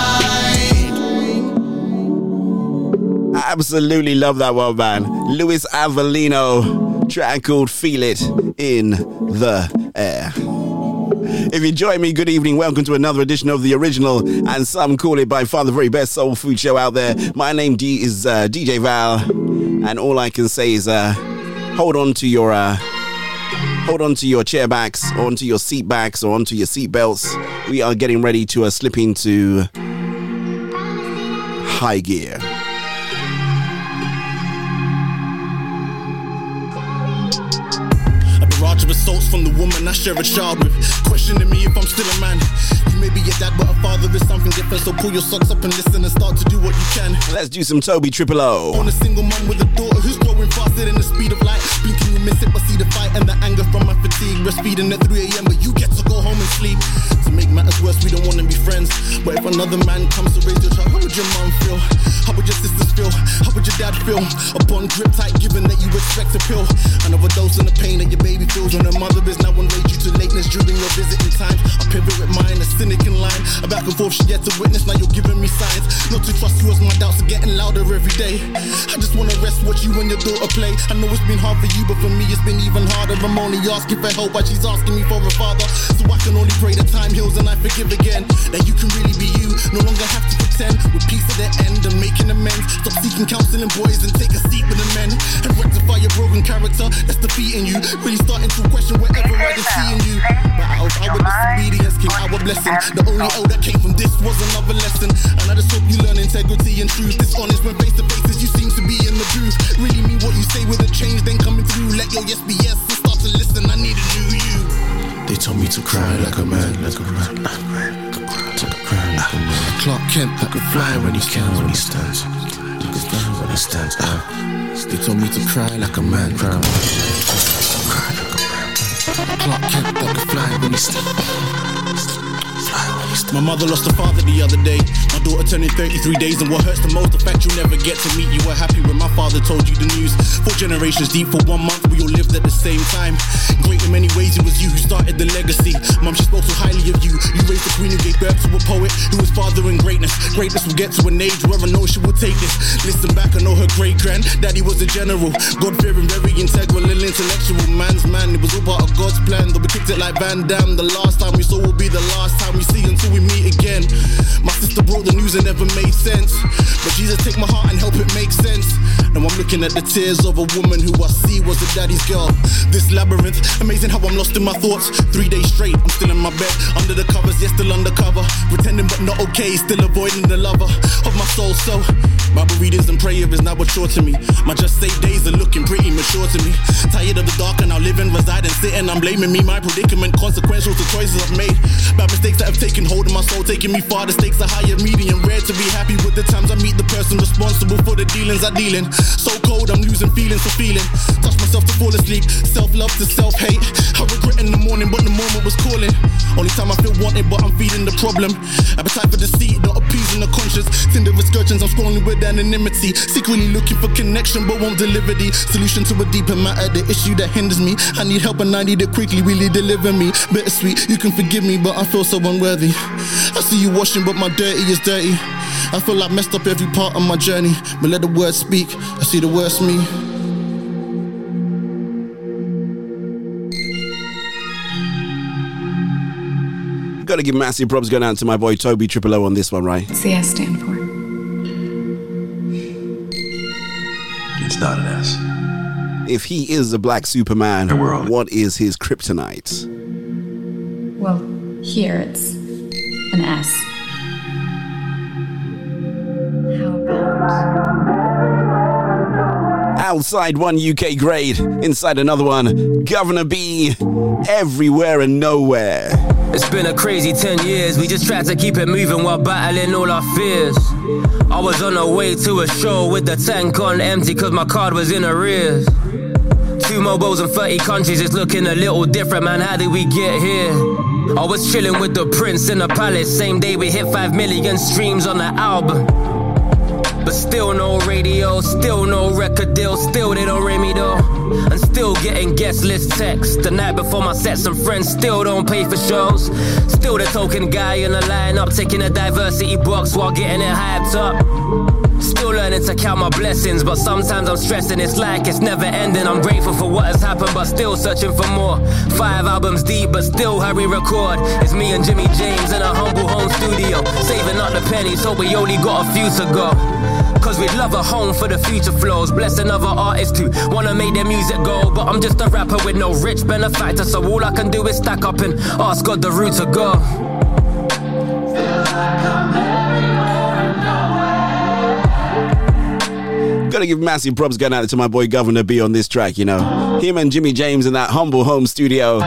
I absolutely love that one, man. Luis Avelino, track called Feel It in the Air. If you join me, good evening. Welcome to another edition of the original, and some call it by far the very best soul food show out there. My name D is uh, DJ Val, and all I can say is uh, hold on to your uh, hold on to your chair backs, or onto your seat backs, or onto your seat belts. We are getting ready to uh, slip into high gear. Barrage of assaults from the woman I share a child with. Questioning me if I'm still a man. You may be a dad, but a father is something different. So pull your socks up and listen and start to do what you can. Let's do some Toby Triple O. On a single mum with a daughter who's growing faster than the speed of light. Blinking, you miss it, but see the fight and the anger from my fatigue. We're speeding at 3 a.m., but you get to go home and sleep. To make matters worse, we don't wanna be friends. But if another man comes to raise your child, how would your mom feel? How would your sisters feel? How would your dad feel? Upon grip tight, given that you expect a pill. An dose on the pain that your baby feels when her mother is now on way due to lateness during your visiting times. I pivot with mine, a cynic in line. A back and forth she yet to witness, now you're giving me signs. Not to trust you as my doubts are getting louder every day. I just wanna rest, watch you and your daughter play. I know it's been hard for you, but for me it's been even harder. I'm only asking for help while she's asking me for a father. So I can only pray that time heals and I forgive again. That you can really be you, no longer have to pretend. With peace at the end and making amends. Stop seeking counseling boys and take a seat with the men. And rectify your broken character that's defeating you. Really starting to question wherever I can see in you. But of our disobedience came our blessing. The only L that came from this was another lesson. And I just hope you learn integrity and truth. Dishonest when face to faces, you seem to be in the booth. Really mean what you say with a change, then coming through. Let your yes be yes and start to listen. I need a new you. They told me to cry like a man, like a man. To cry like a man. Clark Kent that could fly when he stands, when he stands. You can stand when he stands up. They told me to cry like a man, cry like a man. Clark that could fly when he stands. My mother lost a father the other day. My daughter turning 33 days, and what hurts the most, the fact you'll never get to meet. You were happy when my father told you the news. Four generations deep for one month, we all lived at the same time. Great in many ways, it was you who started the legacy. Mum, she spoke so highly of you. You raised the queen who gave birth to a poet who was fathering greatness. Greatness will get to an age where I know she will take this. Listen back, I know her great grand daddy was a general. God fearing, very integral and intellectual. Man's man, it was all part of God's plan. Though we kicked it like Van Damme. The last time we saw will be the last time we see until we meet again. My sister brought the news and never made sense. But Jesus, take my heart and help it make sense. Now I'm looking at the tears of a woman who I see was a daddy's girl. This labyrinth, amazing how I'm lost in my thoughts. Three days straight, I'm still in my bed. Under the covers, yes, still undercover. Pretending but not okay, still avoiding the lover of my soul. So, Bible readings and prayer is now a chore to me. My just saved days are looking pretty mature to me. Tired of the dark and now living, residing, sitting. I'm blaming me, my predicament, consequential to choices I've made. Bad mistakes that have taken hold of my soul, taking me far. The stakes are higher, medium, rare to be happy with the times I meet the person responsible for the dealings I deal in. So cold, I'm losing feelings for feeling. Touch myself to fall asleep, self love to self hate. I regret in the morning, but the moment was calling. Only time I feel wanted, but I'm feeding the problem. Appetite for deceit, not appeasing the conscience. Tinder excursions, I'm scrolling with with anonymity. Secretly looking for connection, but won't deliver the solution to a deeper matter. The issue that hinders me. I need help and I need it quickly. Really deliver me. Bittersweet, you can forgive me, but I feel so unworthy. I see you washing, but my dirty is dirty. I feel like messed up every part of my journey. But let the words speak. I see the worst me. Gotta give massive props going out to my boy Toby Triple O on this one, right? What's the S stand for? It's not an S. If he is a black Superman, what is his kryptonite? Well, here it's an S. How about Outside one UK grade, inside another one, Governor B, everywhere and nowhere. It's been a crazy 10 years. We just tried to keep it moving while battling all our fears. I was on the way to a show with the tank on empty cause my card was in arrears. Two mobiles in 30 countries, it's looking a little different, man. How did we get here? I was chilling with the prince in the palace. Same day we hit 5 million streams on the album. But still no radio, still no record deal, still they don't ring me though. And still getting guest list texts. The night before my set, some friends still don't pay for shows. Still the token guy in the lineup, taking a diversity box while getting it hyped up. Still learning to count my blessings, but sometimes I'm stressing. It's like it's never ending. I'm grateful for what has happened, but still searching for more. Five albums deep, but still hurry record. It's me and Jimmy James in a humble home studio, saving up the pennies, so we only got a few to go. Cause we'd love a home for the future flows. Bless another artist who wanna make their music go. But I'm just a rapper with no rich benefactor. So all I can do is stack up and ask God the route to go. Gotta give massive props going out to my boy Governor B on this track, you know. Him and Jimmy James in that humble home studio.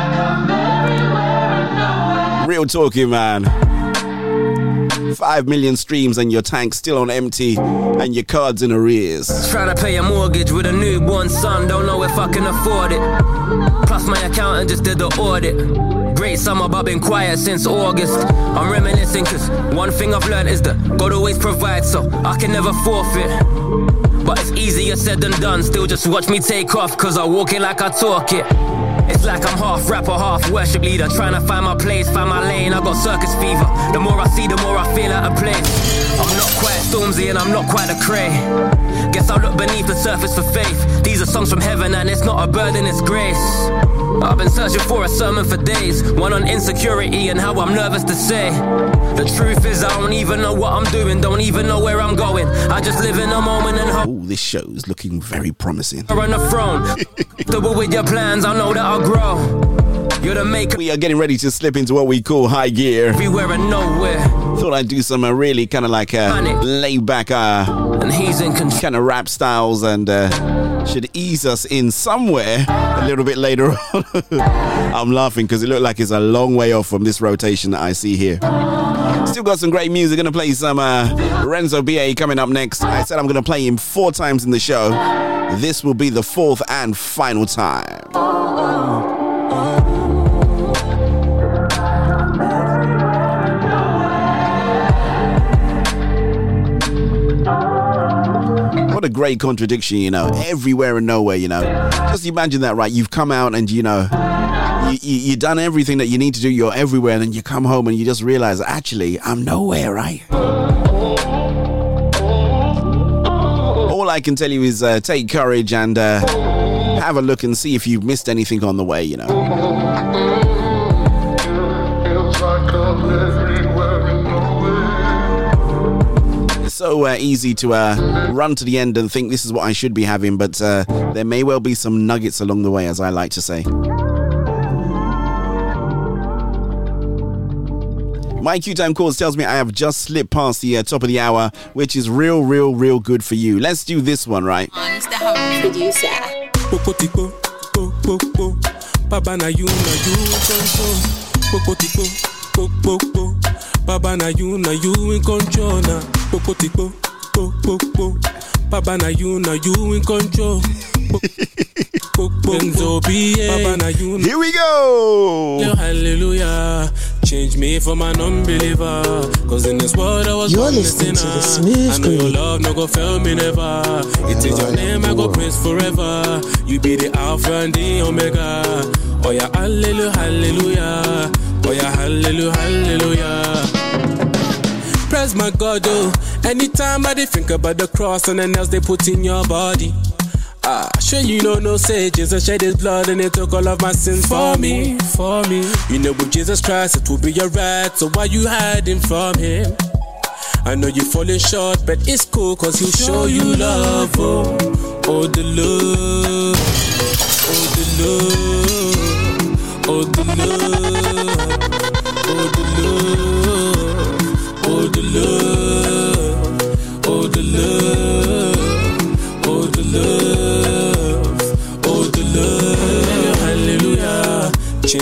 Real talking, man. Five million streams and your tank still on empty and your cards in arrears. Trying to pay a mortgage with a newborn son, don't know if I can afford it. Plus, my accountant just did the audit. Great summer, but been quiet since August. I'm reminiscing, cause one thing I've learned is that God always provides, so I can never forfeit. But it's easier said than done, still just watch me take off, cause I walk it like I talk it. It's like I'm half rapper, half worship leader. Trying to find my place, find my lane. I got circus fever. The more I see, the more I feel out of place. I'm not quite Stormzy and I'm not quite Lecrae. Guess I'll look beneath the surface for faith. These are songs from heaven and it's not a burden, it's grace. I've been searching for a sermon for days. One on insecurity and how I'm nervous to say. The truth is, I don't even know what I'm doing, don't even know where I'm going. I just live in a moment and hope. Oh, this show is looking very promising. on the throne. Double with your plans, I know that I'll grow. You're the maker. We are getting ready to slip into what we call high gear. Everywhere and nowhere. Thought I'd do some uh, really kind of like uh, laid back uh, and he's in kind of rap styles and uh, should ease us in somewhere a little bit later on. I'm laughing because it looked like it's a long way off from this rotation that I see here. Still got some great music. Gonna play some uh, Renzo BA coming up next. I said I'm gonna play him four times in the show. This will be the fourth and final time. What a great contradiction, you know. Everywhere and nowhere, you know. Just imagine that, right? You've come out and, you know, you, you, you've done everything that you need to do. You're everywhere. And then you come home and you just realize, actually, I'm nowhere, right? All I can tell you is uh, take courage and uh, have a look and see if you've missed anything on the way, you know. So uh, easy to uh, run to the end and think this is what I should be having, but uh, there may well be some nuggets along the way, as I like to say. My Q Time calls tells me I have just slipped past the uh, top of the hour, which is real, real, real good for you. Let's do this one, right? Baba na you na you in control. Popotipo, po po po, na you na you in control na. Popotipo, po po po, Baba na you na you in control. Po po Benzo BA, Baba na you. Here we go. Hallelujah. Change me from an unbeliever. Cause in this world I was You're listening to the Smooth I know your love no go fail me never. It is your name I go praise forever. You be the Alpha and the Omega. Oh yeah, hallelujah, hallelujah. Oh yeah, hallelujah, hallelujah. Praise my God, oh. Anytime I think about the cross and the nails they put in your body. Ah, sure you know no say Jesus shed his blood and he took all of my sins for me, for me. You know with Jesus Christ it will be your right, so why you hiding from him? I know you're falling short, but it's cool cause he'll show you love, oh, oh the love, oh the love, oh the love,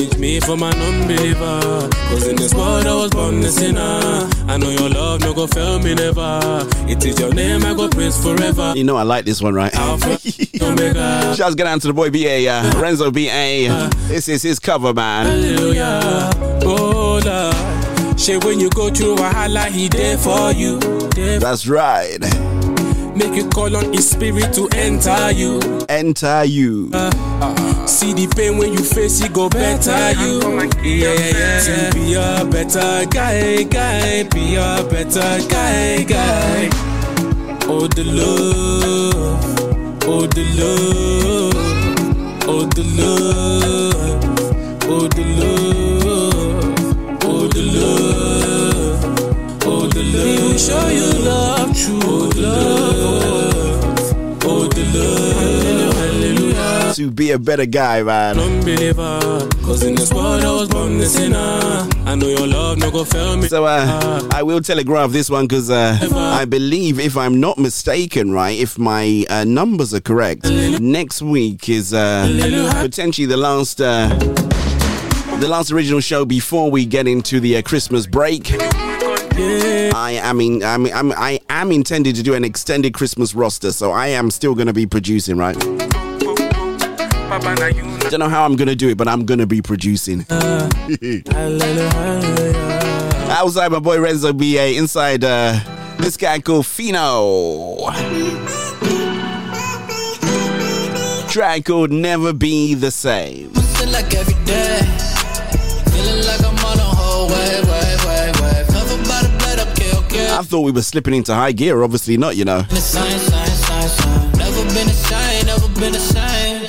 Change me from an unbeliever. Cause in this world I was born a sinner. I know your love no go fail me never. It is your name I go praise forever. You know I like this one, right? Shouts get down to the boy BA, uh, Renzo BA. This is his cover, man. Hallelujah. Oh Lord. Say when you go through wahala, he there for you. There That's right. Make you call on his spirit to enter you. Enter you. Uh, uh, see the pain when you face it, go better you. Yeah, yeah, yeah. To be a better guy, guy. Be a better guy, guy. Oh, the love. Oh, the love. Oh, the love. Oh, the love. Oh, the love. Oh, the love. He will show you love, true love. The. Hallelujah. To be a better guy, man. Unbeliever, cause in this world I was born a sinner. I know your love no go fail me. So uh, I will telegraph this one because uh, I believe, if I'm not mistaken, right, if my uh, numbers are correct, next week is uh, potentially the last. Uh, the last original show before we get into the uh, Christmas break. I am in, I mean, I'm, I am intended to do an extended Christmas roster, so I am still going to be producing, right? Don't know how I'm going to do it, but I'm going to be producing. Outside my boy Renzo BA, inside uh, this guy called Fino. Track called Never Be the Same. Okay. I thought we were slipping into high gear, obviously not, you know. Been a sign, sign, sign, sign. Never been the same, never been the same.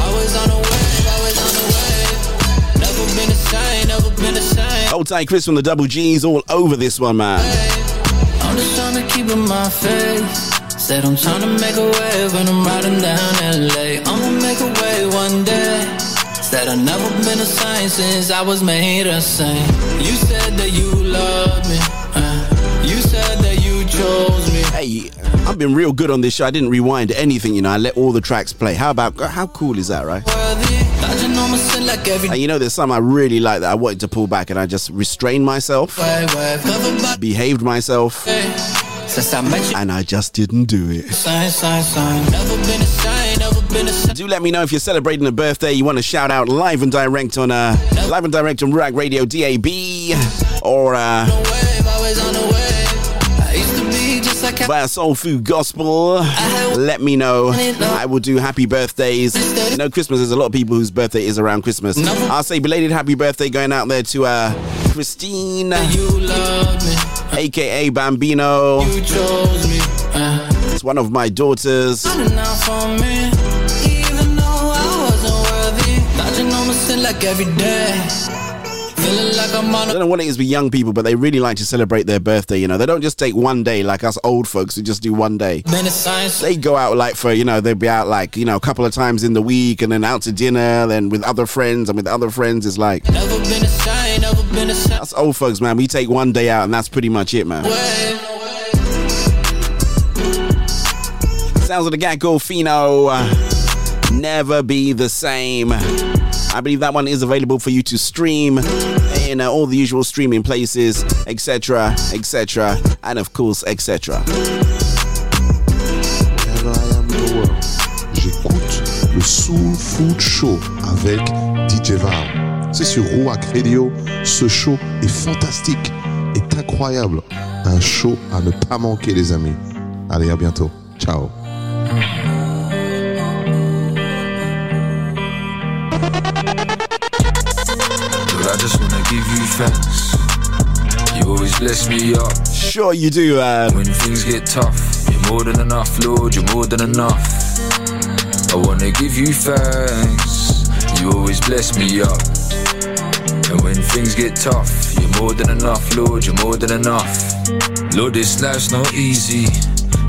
Always on the wave, always on the wave. Never been the same, never been the same. Old tight Chris from the Double G's all over this one, man. I'm just trying to keep in my face. Said I'm trying to make a wave when I'm riding down LA. I'ma make a way one day. Said I've never been the same since I was made the same. You said that you love me. Chose me. Hey, I've been real good on this show. I didn't rewind anything, you know. I let all the tracks play. How about how cool is that, right? Dodging on my sin like every And you know, there's some I really like that I wanted to pull back, and I just restrained myself, wave, wave. Covered by behaved myself, since I met you. and I just didn't do it. Sign, sign, sign. Do let me know if you're celebrating a birthday. You want to shout out live and direct on uh, live and direct on Rag Radio DAB, or uh, via Soul Food Gospel. Let me know. I will do happy birthdays. You know, Christmas. There's a lot of people whose birthday is around Christmas. I'll say belated happy birthday going out there to uh, Christine, you love me. aka Bambino. You chose me. It's one of my daughters. running out for me. Even though I wasn't worthy. Dodging on my sin like every day. I don't know what it is with young people, but they really like to celebrate their birthday. You know, they don't just take one day like us old folks who just do one day. Been a science. They go out like for you know they'll be out like you know a couple of times in the week and then out to dinner, then with other friends and with other friends. It's like Never been a sign, never been a sign. that's old folks, man. We take one day out and that's pretty much it, man. Sounds of the guy called Fino. uh, Never be the same. I believe that one is available for you to stream in all the usual streaming places, etc., etc., and of course, etc. J'écoute le Soul Food Show avec DJ Val. c'est sur Rouac Radio. Ce show est fantastique, est incroyable. Un show à ne pas manquer, les amis. Allez, à bientôt. Ciao. I just wanna give you thanks. You always bless me up. Sure you do, man. When things get tough, you're more than enough, Lord, you're more than enough. I wanna give you thanks. You always bless me up. And when things get tough, you're more than enough, Lord, you're more than enough. Lord, this life's not easy.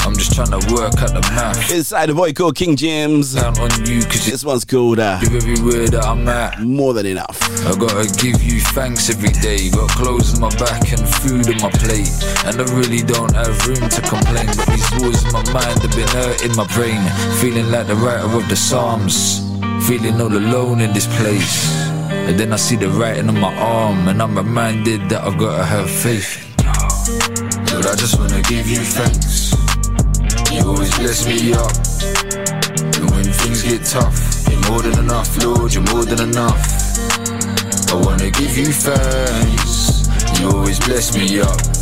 I'm just trying to work out the math. Inside a boy called King James. Count on you, cause this one's called uh, you're everywhere that I'm at. More than enough. I gotta give you thanks every day. Got clothes on my back and food on my plate. And I really don't have room to complain. But these wars in my mind have been hurting my brain. Feeling like the writer of the Psalms. Feeling all alone in this place. And then I see the writing on my arm. And I'm reminded that I gotta have faith. Lord, I just wanna give you thanks. You always bless me up. And when things get tough, you're more than enough, Lord, you're more than enough. I wanna give you thanks. You always bless me up.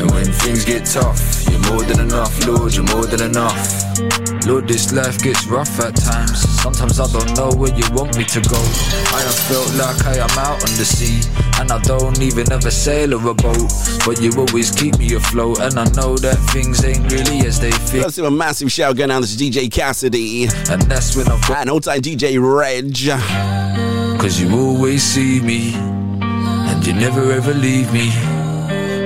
And when things get tough, you're more than enough, Lord, you're more than enough. Lord, this life gets rough at times. Sometimes I don't know where you want me to go. I have felt like I am out on the sea, and I don't even ever sail or a boat. But you always keep me afloat, and I know that things ain't really as they feel. Let's give a massive shout going out to DJ Cassidy. And that's when I've got an old time DJ Reg. Cause you always see me, and you never ever leave me.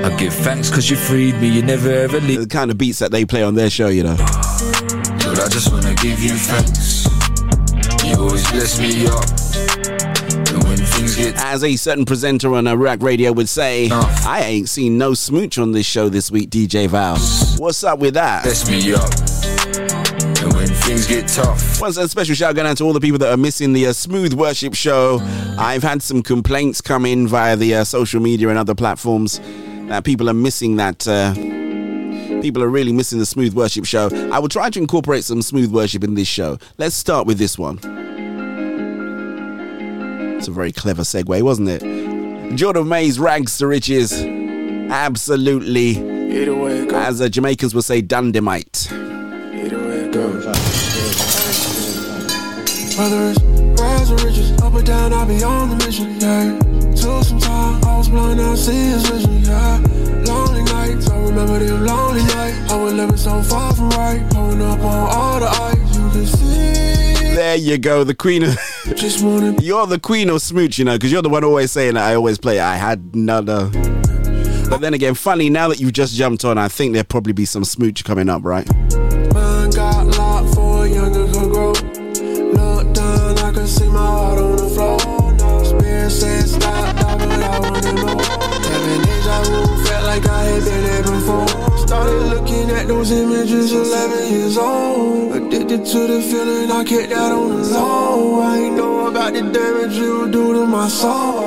I give thanks cause you freed me, you never ever leave The kind of beats that they play on their show, you know. But I just wanna give you thanks. You always bless me up. When things get As a certain presenter on a rack radio would say, I ain't seen no smooch on this show this week, DJ Val. What's up with that? bless me up. And when things get tough, Once a special shout going out to all the people that are missing the uh, Smooth Worship show. I've had some complaints come in via the uh, social media and other platforms that people are missing that. Uh, people are really missing the Smooth Worship show. I will try to incorporate some Smooth Worship in this show. Let's start with this one. It's a very clever segue, wasn't it? Jordan May's Rags to Riches. Absolutely. As uh, Jamaicans would say, Dundemite. Whether it's or riches, up or down, I'll be on the mission, yeah. Took some time, I was blind, now I see his vision, yeah. Lonely nights, I remember them lonely nights. I was living so far from right, pulling up on all the ice, you can see. There you go, the queen of. Just. You're the queen of smooch, you know, because you're the one always saying that I always play. I had another. But then again, funny now that you've just jumped on, I think there'll probably be some smooch coming up, right? Those images 11 years old. Addicted to the feeling, I kept that on the low. I ain't know about the damage you would do to my soul.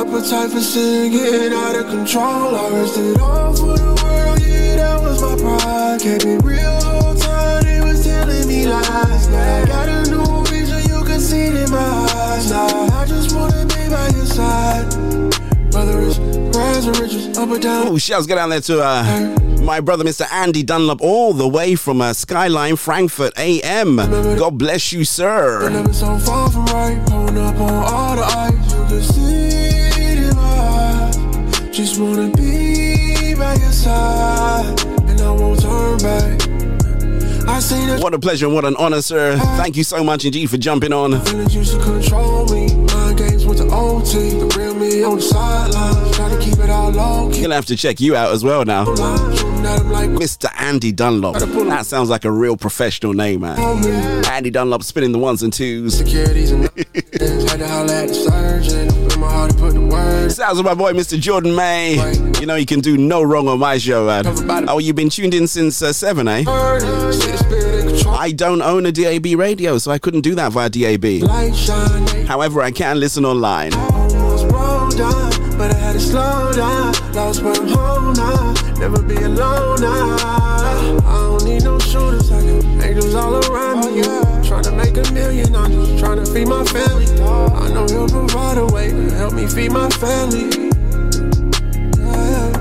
Appetite for sin getting out of control. I risked it all for the world, yeah, that was my pride. Kept it real whole time, they was telling me lies. Now I got a new vision, you can see it in my eyes. Now I just wanna be by your side. Whether it's rise or riches, up or down. Oh, shouts go down there to uh, my brother, Mr. Andy Dunlop, all the way from uh, Skyline Frankfurt AM. God bless you, sir. Never so far from right, pulling up on all the ice. You can see it in my eyes. Just wanna be by your side, and I won't turn back. I seen it. What a pleasure and what an honor, sir. Thank you so much indeed for jumping on. With the real me on the sidelines. Try to keep it all low key. Gonna have to check you out as well now. Mr. Andy Dunlop. That sounds like a real professional name, man. Andy Dunlop spinning the ones and twos. Securities and had to at the surgeon. In my heart to put the words. Sounds of my boy, Mr. Jordan May. You know, you can do no wrong on my show, man. Oh, you've been tuned in since uh, 7, eh? I don't own a DAB radio, so I couldn't do that via DAB. However, I can listen online. Almost broke down, but I had to slow down. Lost but I'm home now. Never be alone now. I don't need no shooters. I got angels all around me. Oh, trying to make a million. I'm just trying to feed my family. I know he'll provide a way to help me feed my family. Yeah.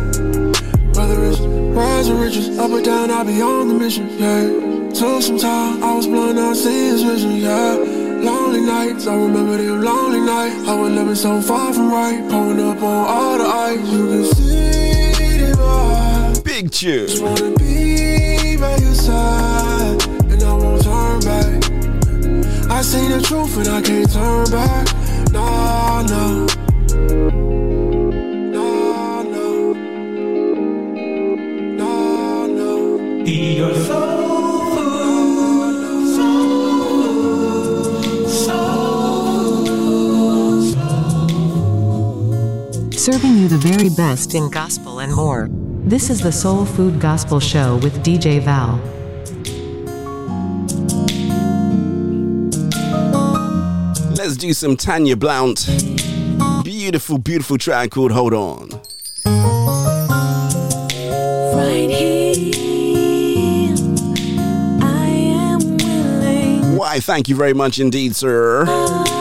Whether it's rise or riches, up or down, I'll be on the mission. Yeah. Took some time, I was blind, I see his vision. Yeah. Lonely nights, I remember them lonely nights. I was living so far from right, pulling up on all the ice. You can see them eyes. Big tune. Just wanna be by your side, and I won't turn back. I see the truth and I can't turn back. Nah, no. Nah, no. Nah, Serving you the very best in gospel and more. This is the Soul Food Gospel Show with DJ Val. Let's do some Tanya Blount. Beautiful, beautiful track called Hold On. Right here, I am willing. Why, thank you very much indeed, sir. Oh.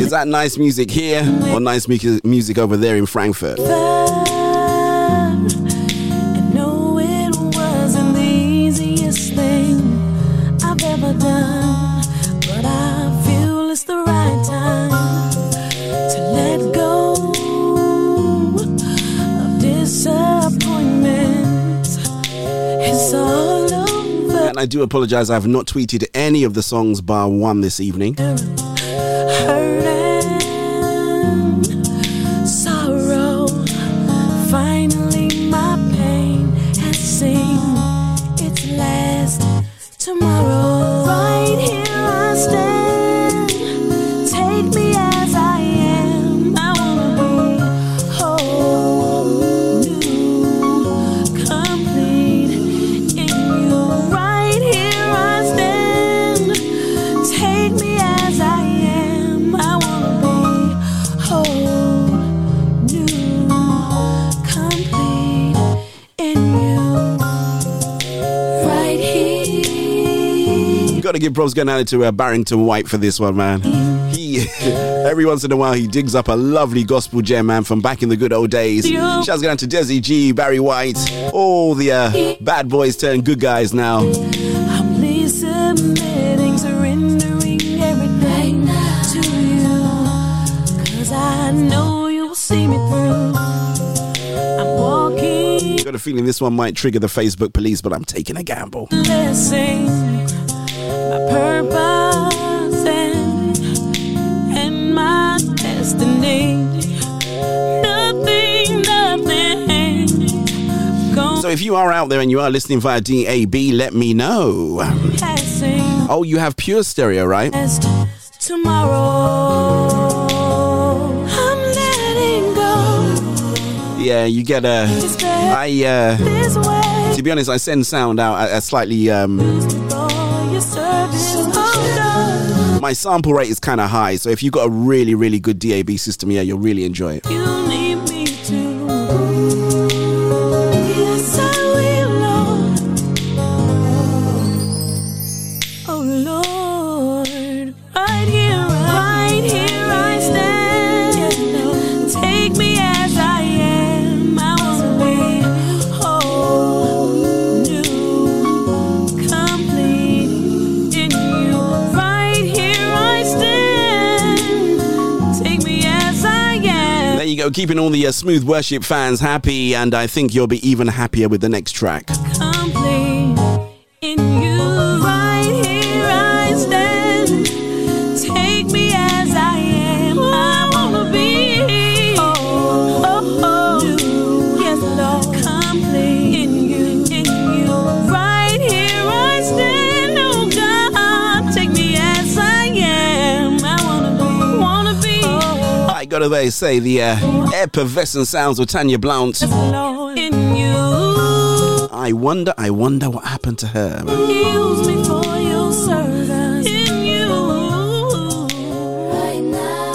Is that nice music here or nice mu- music over there in Frankfurt? And no, it wasn't the easiest thing I've ever done, but I feel it's the right time to let go of disappointments. It's all over. And I do apologize, I have not tweeted any of the songs bar one this evening. To props going out to uh, Barrington White for this one, man. He, every once in a while, he digs up a lovely gospel gem, man, from back in the good old days. Shouts going out to Desi G, Barry White, all the uh, bad boys turn good guys now. Humbly submitting, surrendering everything to you. Cause I know you'll see me through. I'm walking Got a feeling this one might trigger the Facebook police, but I'm taking a gamble. blessing, my purpose and, and my destiny. Nothing, nothing. So if you are out there and you are listening via DAB, let me know. Oh, you have pure stereo, right? past tomorrow. I'm letting go. Yeah, you get a. I uh, to be honest, I send sound out at a slightly um. My sample rate is kind of high, so if you've got a really, really good DAB system, yeah, you'll really enjoy it. Keeping all the uh, smooth worship fans happy, and I think you'll be even happier with the next track. I gotta say, the uh, effervescent sounds of Tanya Blount. In you. I wonder, I wonder what happened to her. man. Use me for your service in you. Right now.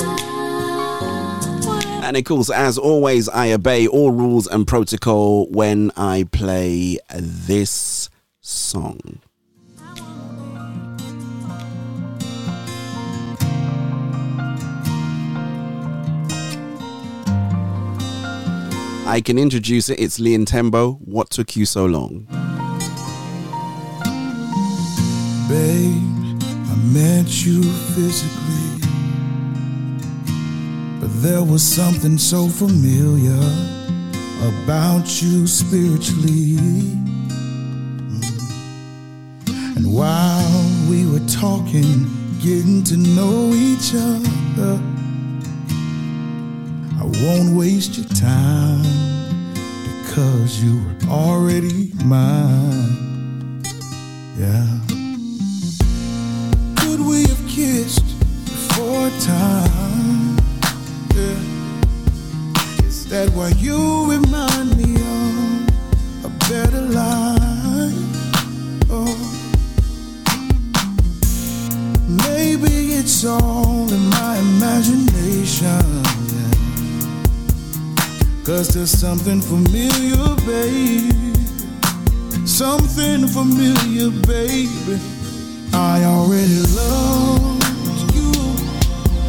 And And of course, as always, I obey all rules and protocol when I play this song. I can introduce it. It's Leon Timbo. What took you so long? Babe, I met you physically, but there was something so familiar about you spiritually. And while we were talking, getting to know each other, I won't waste your time because you were already mine. Yeah. Could we have kissed before time? Yeah. Is that why you remind me of a better life? Oh. Maybe it's all in my imagination. Cause there's something familiar, baby. Something familiar, baby. I already loved you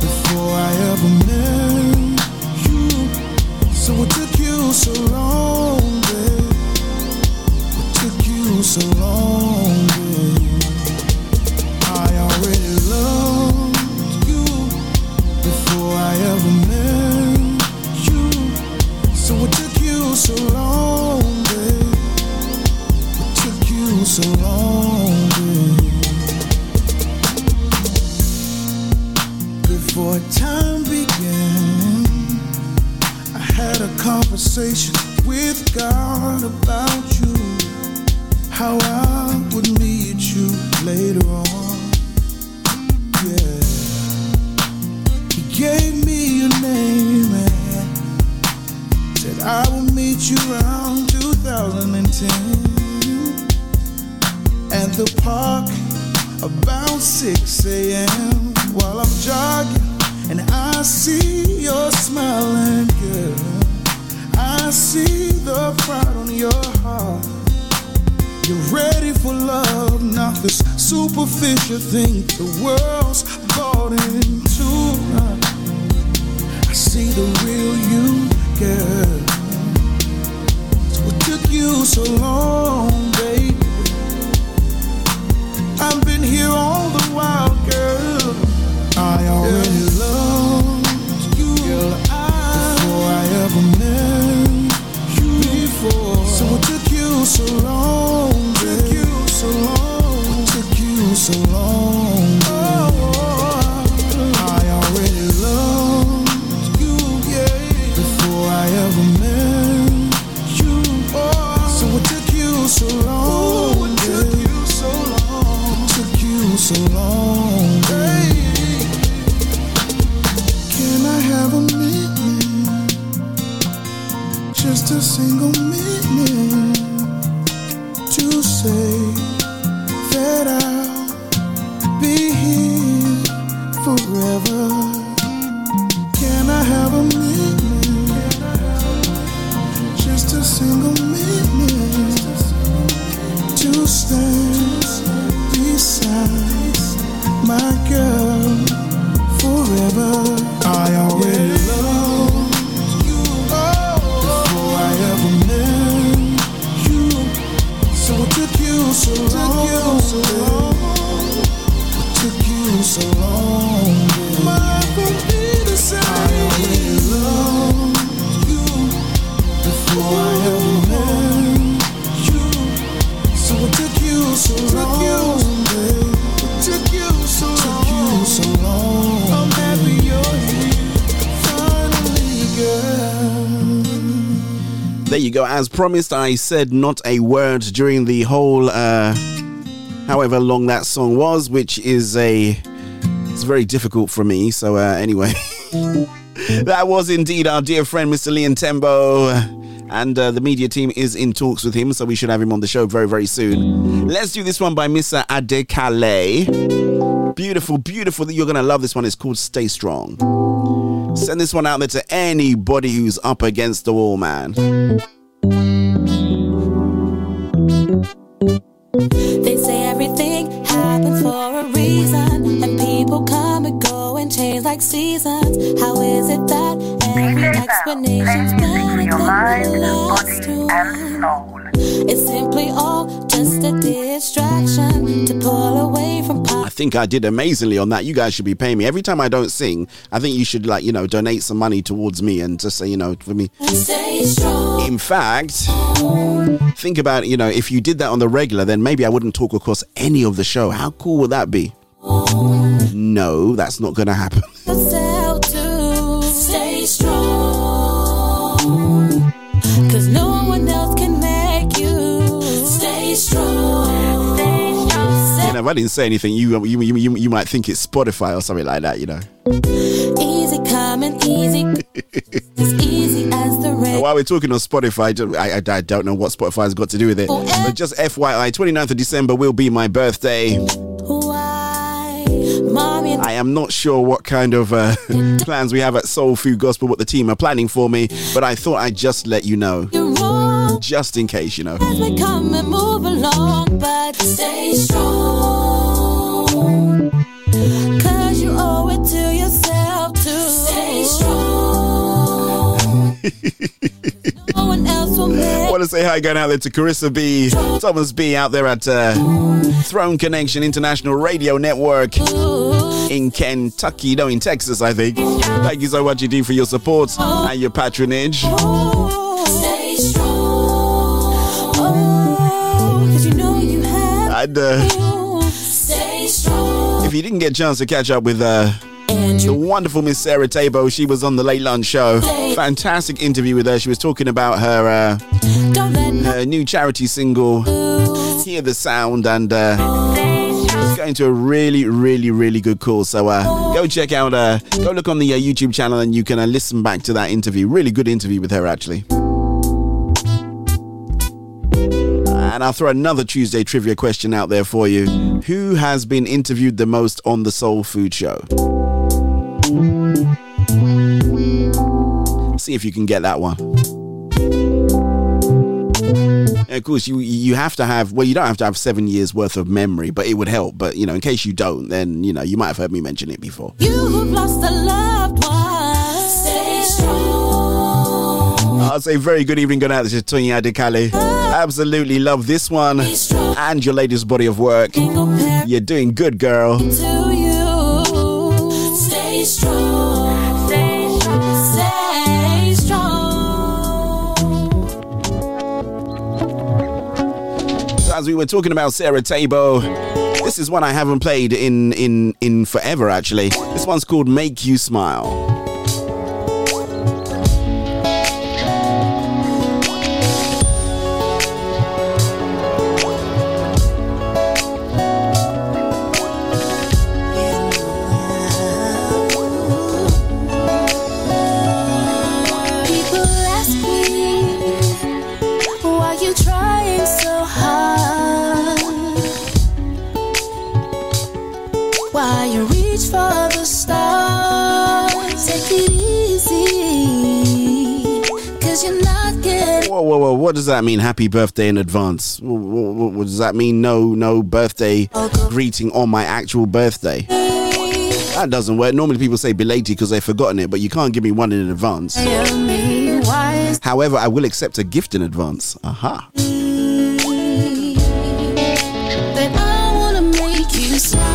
before I ever met you. So what took you so long, babe? What took you so long, conversation with God about you. How I would meet you later on. Yeah. He gave me your name and said I will meet you around 2010 at the park about 6 a.m. while I'm jogging and I see your smiling girl. I see the pride on your heart. You're ready for love, not this superficial thing the world's bought into. I see the real you, girl. So what took you so long, baby? I've been here all the while, girl. I already loved Before, so what took you so long? What Took you so long? What took you so long? As promised, I said not a word during the whole, uh, however long that song was, which is a. It's very difficult for me. So, uh, anyway. that was indeed our dear friend, Mr. Leon Timbo. And uh, the media team is in talks with him, so we should have him on the show very, very soon. Let's do this one by Mr. Adekale. Beautiful, beautiful. That you're going to love this one. It's called Stay Strong. Send this one out there to anybody who's up against the wall, man. They say everything happens for a reason, and people come and go and change like seasons. How is it that every explanation's better than the last one? It's simply all just a distraction to pull away think I did amazingly on that. You guys should be paying me. Every time I don't sing, I think you should like, you know, donate some money towards me and just say, you know, for me. In fact, think about, you know, if you did that on the regular, then maybe I wouldn't talk across any of the show. How cool would that be? No, that's not going to happen. Cause no if I didn't say anything, you you, you, you, might think it's Spotify or something like that, you know. Easy coming, easy. easy as the rain. While we're talking on Spotify, I, I, I don't know what Spotify's got to do with it. But just FYI, 29th of December will be my birthday. I am not sure what kind of uh, plans we have at Soul Food Gospel, what the team are planning for me, but I thought I'd just let you know. Just in case, you know. as we come and move along, but stay strong. Want to say hi going out there to Carissa B, Thomas B out there at uh, Throne Connection International Radio Network in Kentucky, no, in Texas, I think. Thank you so much indeed for your support and your patronage. Stay strong. Cause you know you have And uh, stay strong. if you didn't get a chance to catch up with uh, the wonderful Miss Sarah Teibo, she was on the Late Lunch Show. Fantastic interview with her. She was talking about her uh, her new charity single, Hear the Sound, and uh, it's going to a really, really, really good cause. So uh, go check out, uh, go look on the uh, YouTube channel, and you can uh, listen back to that interview. Really good interview with her, actually. And I'll throw another Tuesday trivia question out there for you. Who has been interviewed the most on the Soul Food Show? See if you can get that one. And of course, you you have to have well, you don't have to have seven years worth of memory, but it would help. But you know, in case you don't, then you know you might have heard me mention it before. You who've lost a loved one, stay strong. I'll say very good evening, good night. This is Tonya Adekale. Absolutely love this one and your latest body of work. You're doing good, girl. As we were talking about Sarah Teibo, this is one I haven't played in in in forever. Actually, this one's called "Make You Smile." Reach for the stars? Take it easy, cause you're not getting. Whoa, whoa, whoa! What does that mean? Happy birthday in advance. What, what, what does that mean? No, no birthday greeting on my actual birthday. That doesn't work. Normally people say belated because they've forgotten it, but you can't give me one in advance. Tell me why is However, I will accept a gift in advance. Aha. that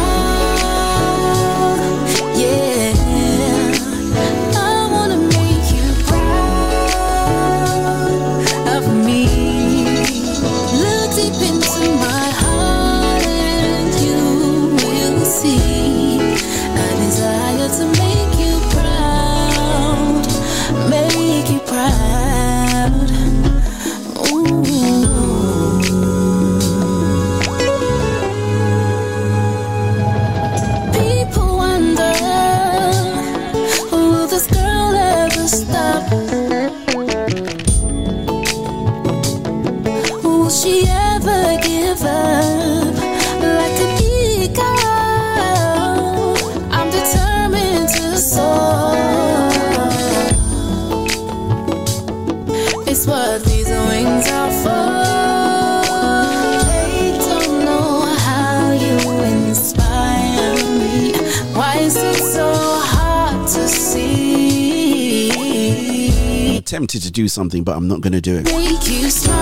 To do something, but I'm not going to do it. Make you smile.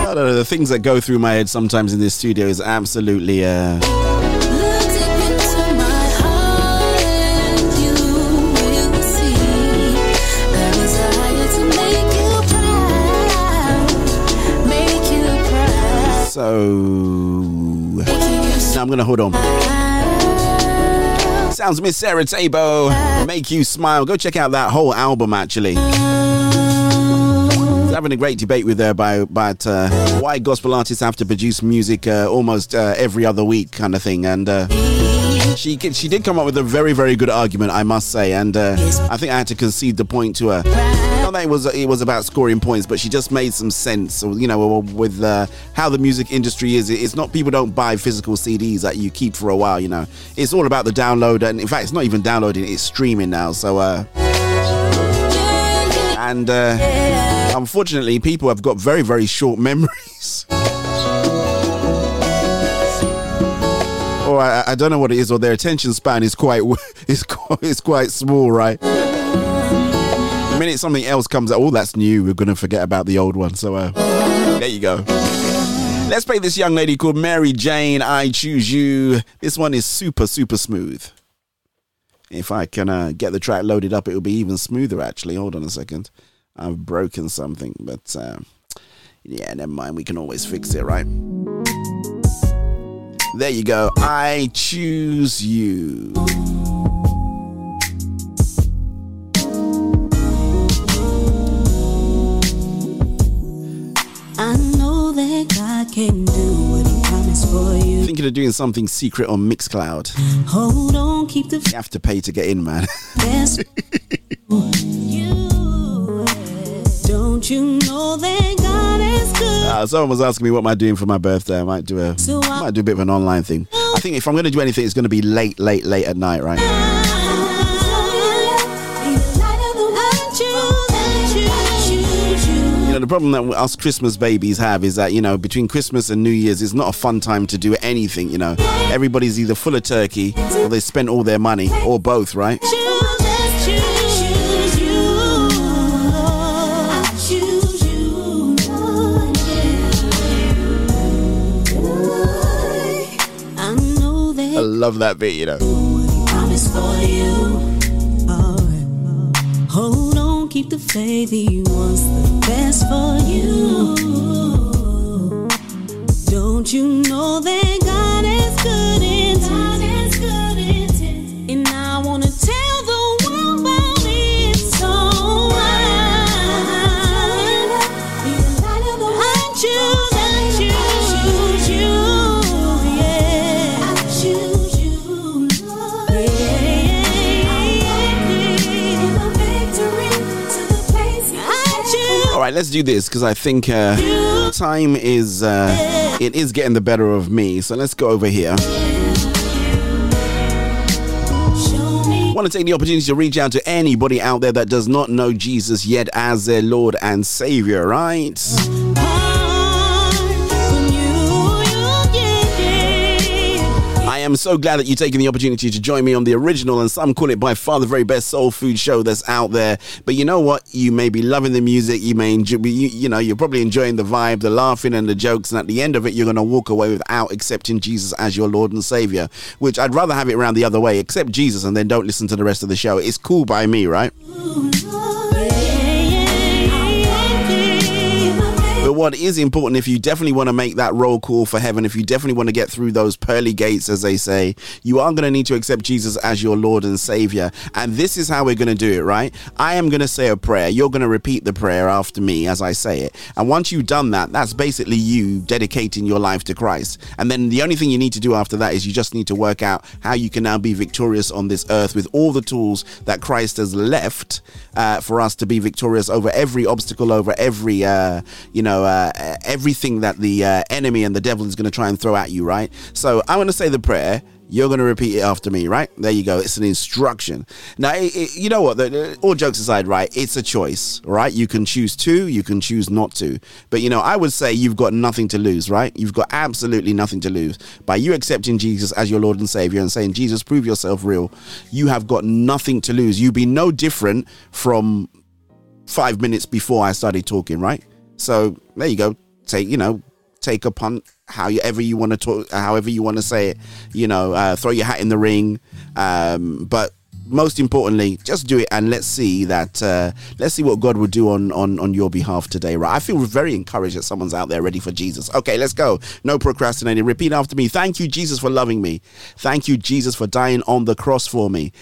I don't know, the things that go through my head sometimes in this studio is absolutely. Uh, so. Now I'm going to hold on. Sounds Miss Sarah Teibo. Make you smile. Go check out that whole album, actually. Having a great debate with her about, about uh, why gospel artists have to produce music uh, almost uh, every other week, kind of thing. And uh, she she did come up with a very very good argument, I must say. And uh, I think I had to concede the point to her. Not that it was it was about scoring points, but she just made some sense. You know, with uh, how the music industry is. It's not people don't buy physical CDs that you keep for a while. You know, it's all about the download, and in fact, it's not even downloading; it's streaming now. So. and unfortunately, people have got very, very short memories. or I, I, don't know what it is, or their attention span is quite is quite, is quite small, right? The minute something else comes out, oh, that's new, we're gonna forget about the old one. So uh, there you go. Let's play this young lady called Mary Jane. I choose you. This one is super, super smooth. If I can uh, get the track loaded up, it will be even smoother. Actually, hold on a second. I've broken something, but uh, yeah, never mind. We can always fix it, right? There you go. I choose you. I know that God can do what He promised for you. Thinking of doing something secret on Mixcloud. Hold on, keep the. You have to pay to get in, man. Don't you know that God is good? Uh, someone was asking me what am I doing for my birthday. I might do a, So I might do a bit of an online thing. I think if I'm going to do anything, it's going to be late, late, late at night, right? Problem that us Christmas babies have is that, you know, between Christmas and New Year's, it's not a fun time to do anything, you know. Everybody's either full of turkey or they spent all their money or both, right? I love that bit, you know. Hold on, keep the faith. He wants best for you. Don't you know that God is good right, let's do this because I think uh, time is uh, it is getting the better of me. So let's go over here. Want to take the opportunity to reach out to anybody out there that does not know Jesus yet as their Lord and Savior, right? Am so glad that you're taking the opportunity to join me on the original and some call it by far the very best soul food show that's out there. But you know what? You may be loving the music, you may enjoy, you, you know, you're probably enjoying the vibe, the laughing and the jokes, and at the end of it, you're going to walk away without accepting Jesus as your Lord and Savior. Which I'd rather have it around the other way. Accept Jesus and then don't listen to the rest of the show. It's cool by me, right? What is important, if you definitely want to make that roll call for heaven, if you definitely want to get through those pearly gates, as they say, you are going to need to accept Jesus as your Lord and Savior. And this is how we're going to do it, right? I am going to say a prayer. You're going to repeat the prayer after me as I say it. And once you've done that, that's basically you dedicating your life to Christ. And then the only thing you need to do after that is you just need to work out how you can now be victorious on this earth with all the tools that Christ has left uh, for us to be victorious over every obstacle, over every, uh, you know, uh, everything that the uh, enemy and the devil is going to try and throw at you, right? So I'm going to say the prayer. You're going to repeat it after me, right? There you go. It's an instruction. Now, it, it- you know what? The- the- all jokes aside, right? It's a choice, right? You can choose to, you can choose not to. But, you know, I would say you've got nothing to lose, right? You've got absolutely nothing to lose. By you accepting Jesus as your Lord and Savior and saying, Jesus, prove yourself real, you have got nothing to lose. You'd be no different from five minutes before I started talking, right? So there you go. Take you know, take a punt, however you want to talk, however you want to say it. You know, uh, throw your hat in the ring. Um, but most importantly, just do it and let's see that. Uh, let's see what God will do on on on your behalf today, right? I feel very encouraged that someone's out there ready for Jesus. Okay, let's go. No procrastinating. Repeat after me. Thank you, Jesus, for loving me. Thank you, Jesus, for dying on the cross for me.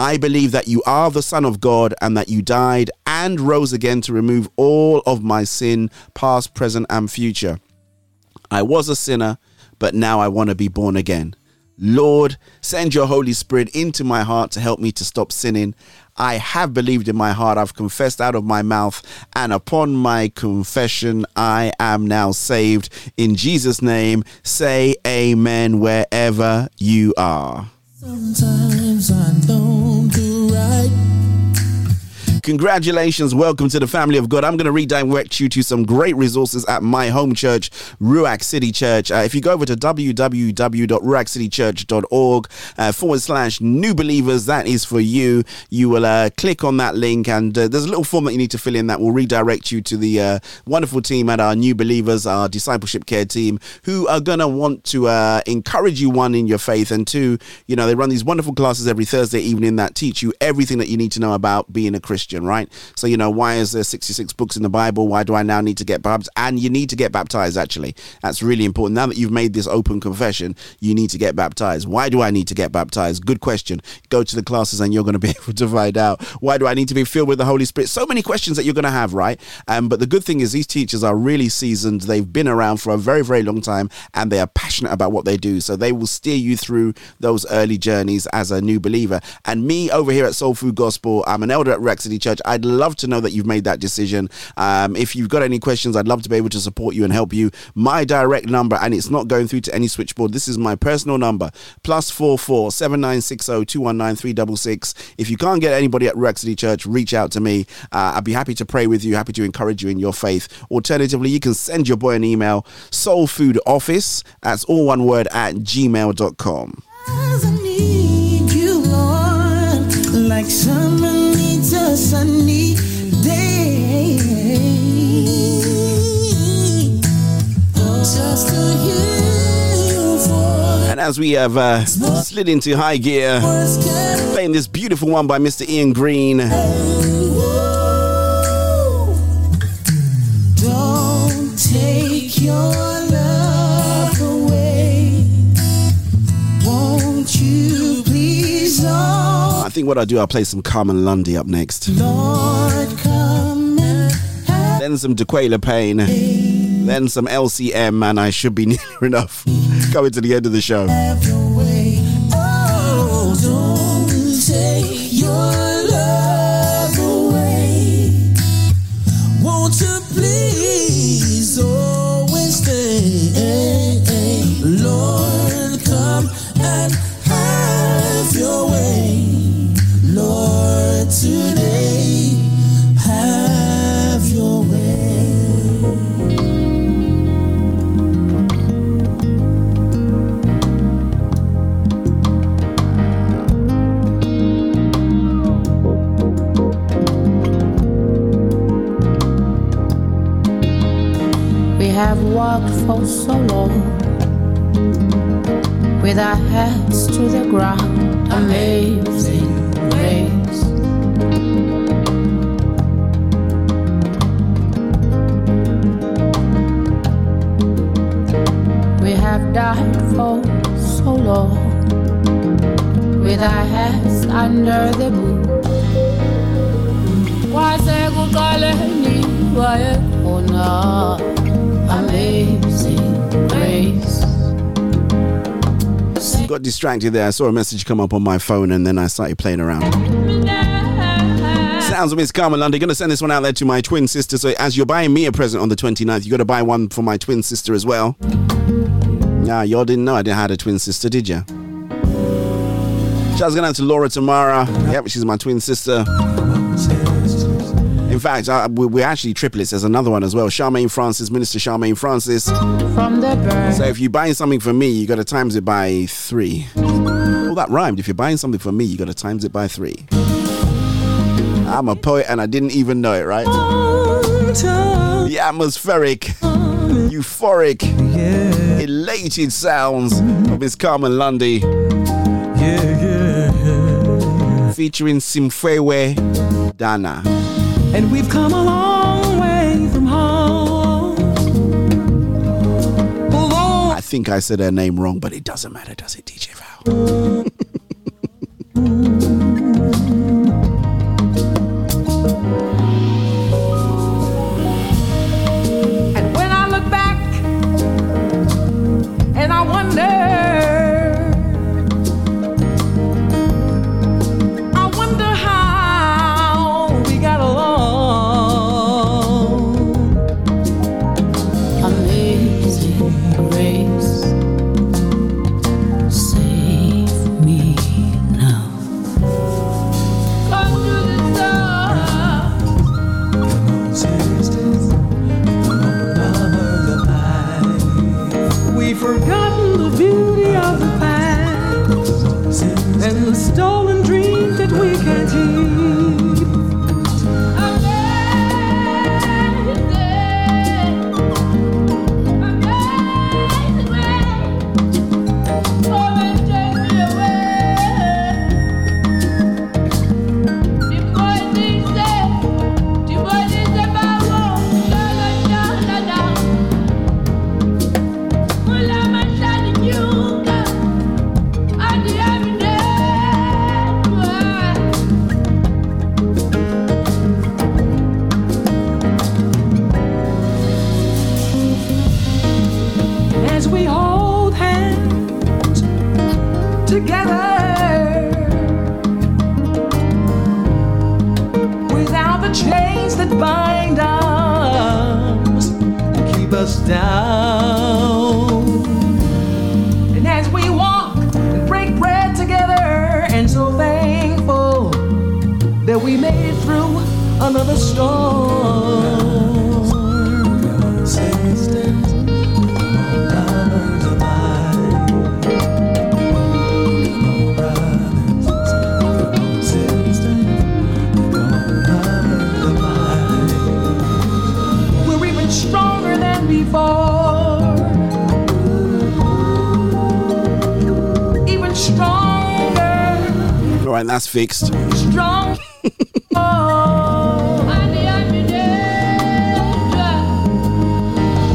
I believe that you are the Son of God and that you died and rose again to remove all of my sin, past, present, and future. I was a sinner, but now I want to be born again. Lord, send your Holy Spirit into my heart to help me to stop sinning. I have believed in my heart, I've confessed out of my mouth, and upon my confession, I am now saved. In Jesus' name, say amen wherever you are. Sometimes Congratulations, welcome to the family of God. I'm going to redirect you to some great resources at my home church, Ruach City Church. Uh, if you go over to www.ruachcitychurch.org uh, forward slash new believers, that is for you. You will uh, click on that link, and uh, there's a little form that you need to fill in that will redirect you to the uh, wonderful team at our new believers, our discipleship care team, who are going to want to uh, encourage you, one, in your faith, and two, you know, they run these wonderful classes every Thursday evening that teach you everything that you need to know about being a Christian, right? So, you know, why is there 66 books in the Bible? Why do I now need to get baptized? And you need to get baptized, actually. That's really important. Now that you've made this open confession, you need to get baptized. Why do I need to get baptized? Good question. Go to the classes and you're going to be able to find out. Why do I need to be filled with the Holy Spirit? So many questions that you're going to have, right? Um, but the good thing is, these teachers are really seasoned. They've been around for a very, very long time and they are passionate about what they do. So they will steer you through those early journeys as a new believer. And me over here at Soul Food Gospel, I'm an elder at Ruach City Church. I'd love to know that you've made that decision. Um, if you've got any questions, I'd love to be able to support you and help you. My direct number, and it's not going through to any switchboard. This is my personal number, plus four four seven nine six zero two one nine three double six. If you can't get anybody at Ruach City Church, reach out to me. Uh, I'd be happy to pray with you, happy to encourage you in your faith. Alternatively, you can send your boy an email, soulfoodoffice, that's all one word, at gmail.com. I need you, Lord, like a sunny day. Just to hear your voice. And as we have uh, slid into high gear, playing this beautiful one by Mr. Ian Green. Don't take your think what I'll do, I'll play some Carmen Lundy up next. Lord, come and have Then some Dequela Payne. Then some LCM, and I should be near enough. To coming to the end of the show. your for so long with our heads to the ground. Amazing grace. We have died for so long with our heads under the boot. Kwasekuqaleni grace. Got distracted there. I saw a message come up on my phone and then I started playing around. Sounds of Miss Carmen Lundy. Gonna send this one out there to my twin sister. So as you're buying me a present on the 29th, you gotta buy one for my twin sister as well. Nah, y'all didn't know I didn't have a twin sister, did ya? Shouts going out to Laura Tamara. Yep, she's my twin sister. In fact, uh, we- we're actually triplets. There's another one as well. Charmaine Francis, Minister Charmaine Francis. From the bird. So if you're buying something for me, you got to times it by three. Well, that rhymed. If you're buying something for me, you got to times it by three. I'm a poet and I didn't even know it, right? The atmospheric, euphoric, elated sounds of Miss Carmen Lundy. Featuring Simphiwe Dana. And we've come a long way from home. Although I think I said her name wrong, but it doesn't matter, does it, DJ Val? that's fixed. strong.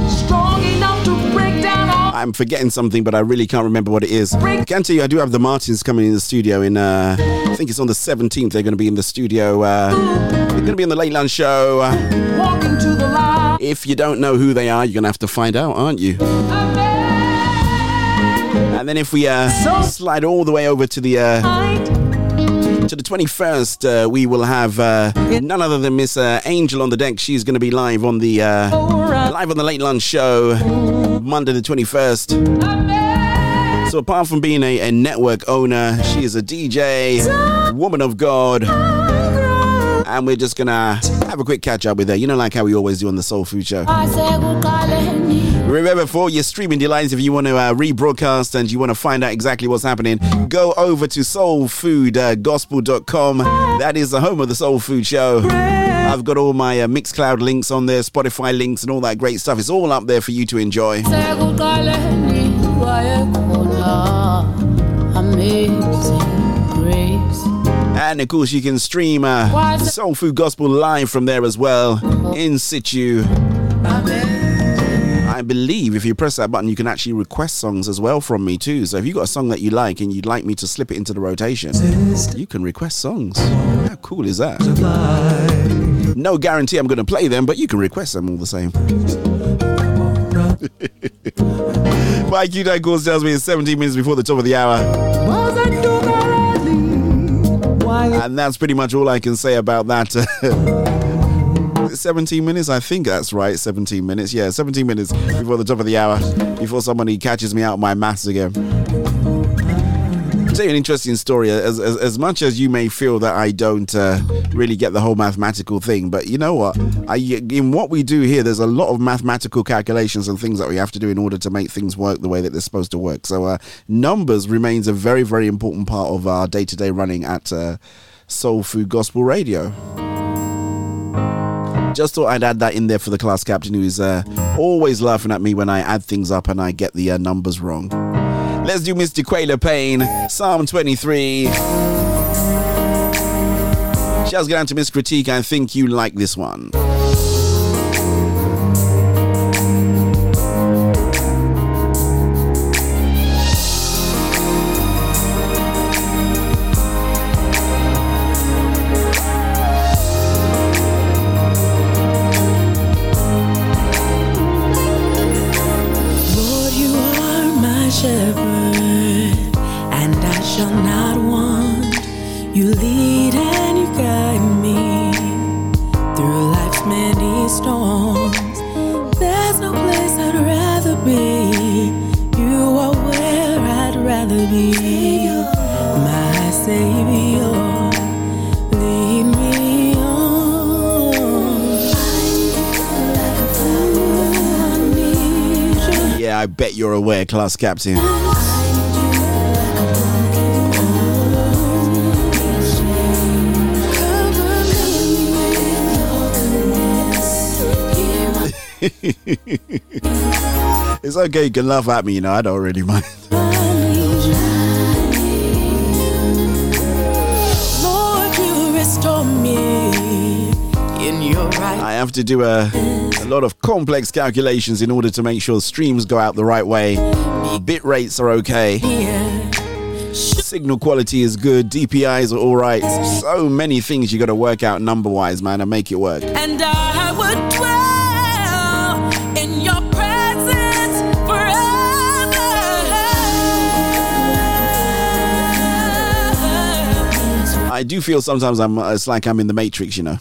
Strong enough to break down all. I'm forgetting something, but I really can't remember what it is. I can tell you, I do have the Martins coming in the studio in, uh, I think it's on the 17th. They're going to be in the studio. Uh, they're going to be on the Late Lunch Show. Uh, Walk the light. if you don't know who they are, you're going to have to find out, aren't you? And then if we uh, slide all the way over to the uh, to the 21st, uh, we will have uh, none other than Miss uh, Angel on the deck. She's going to be live on the uh, live on the Late Lunch Show Monday the 21st. So apart from being a, a network owner, she is a DJ, woman of God. And we're just gonna have a quick catch up with her, you know, like how we always do on the Soul Food Show. Remember, for your streaming delights, if you want to uh, rebroadcast and you want to find out exactly what's happening, go over to soulfoodgospel.com. That is the home of the Soul Food Show. I've got all my uh, Mixcloud links on there, Spotify links, and all that great stuff. It's all up there for you to enjoy. And of course, you can stream uh, Soul Food Gospel live from there as well, in situ. I believe if you press that button, you can actually request songs as well from me too. So if you've got a song that you like and you'd like me to slip it into the rotation, you can request songs. How cool is that? No guarantee I'm going to play them, but you can request them all the same. My Q Course tells me it's 17 minutes before the top of the hour. And that's pretty much all I can say about that. 17 minutes? I think that's right. 17 minutes. Yeah, 17 minutes before the top of the hour. Before somebody catches me out my maths again. tell you an interesting story. As, as, as much as you may feel that I don't uh, really get the whole mathematical thing, but you know what? I, in what we do here, there's a lot of mathematical calculations and things that we have to do in order to make things work the way that they're supposed to work. So uh, numbers remains a very, very important part of our day-to-day running at uh, Soul Food Gospel Radio. Just thought I'd add that in there for the class captain who is uh, always laughing at me when I add things up and I get the uh, numbers wrong. Let's do Mr. Quayla Payne, Psalm 23. Shouts go down to Miss Critique. I think you like this one. Bet you're aware, class captain. it's okay, you can laugh at me, you know, I don't really mind. have to do a, a lot of complex calculations in order to make sure streams go out the right way. Bit rates are okay. Signal quality is good. DPIs are all right. So many things you got to work out number wise, man, and make it work. And I would dwell in your presence forever. I do feel sometimes I'm. It's like I'm in the Matrix, you know.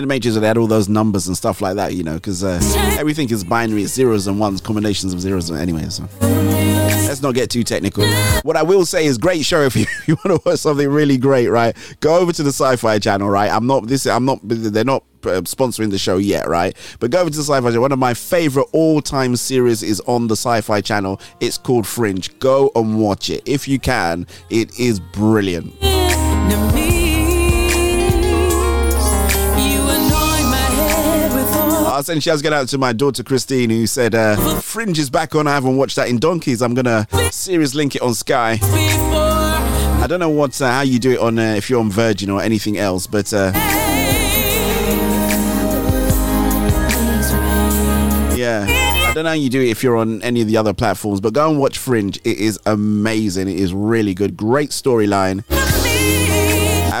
Know the where they had all those numbers and stuff like that, you know, because uh, everything is binary, it's zeros and ones, combinations of zeros. Anyway, so let's not get too technical. What I will say is, great show. If you, you want to watch something really great, right? Go over to the Sci-Fi Channel, right? I'm not this. I'm not. They're not uh, sponsoring the show yet, right? But go over to the Sci-Fi Channel. One of my favorite all-time series is on the Sci-Fi Channel. It's called Fringe. Go and watch it if you can. It is brilliant. With oil. I'll send shouts get out to my daughter Christine who said uh, Fringe is back on. I haven't watched that in donkeys. I'm gonna series link it on Sky. I don't know what uh, how you do it on uh, if you're on Virgin or anything else, but uh, yeah. I don't know how you do it if you're on any of the other platforms, but go and watch Fringe. It is amazing. It is really good. Great storyline.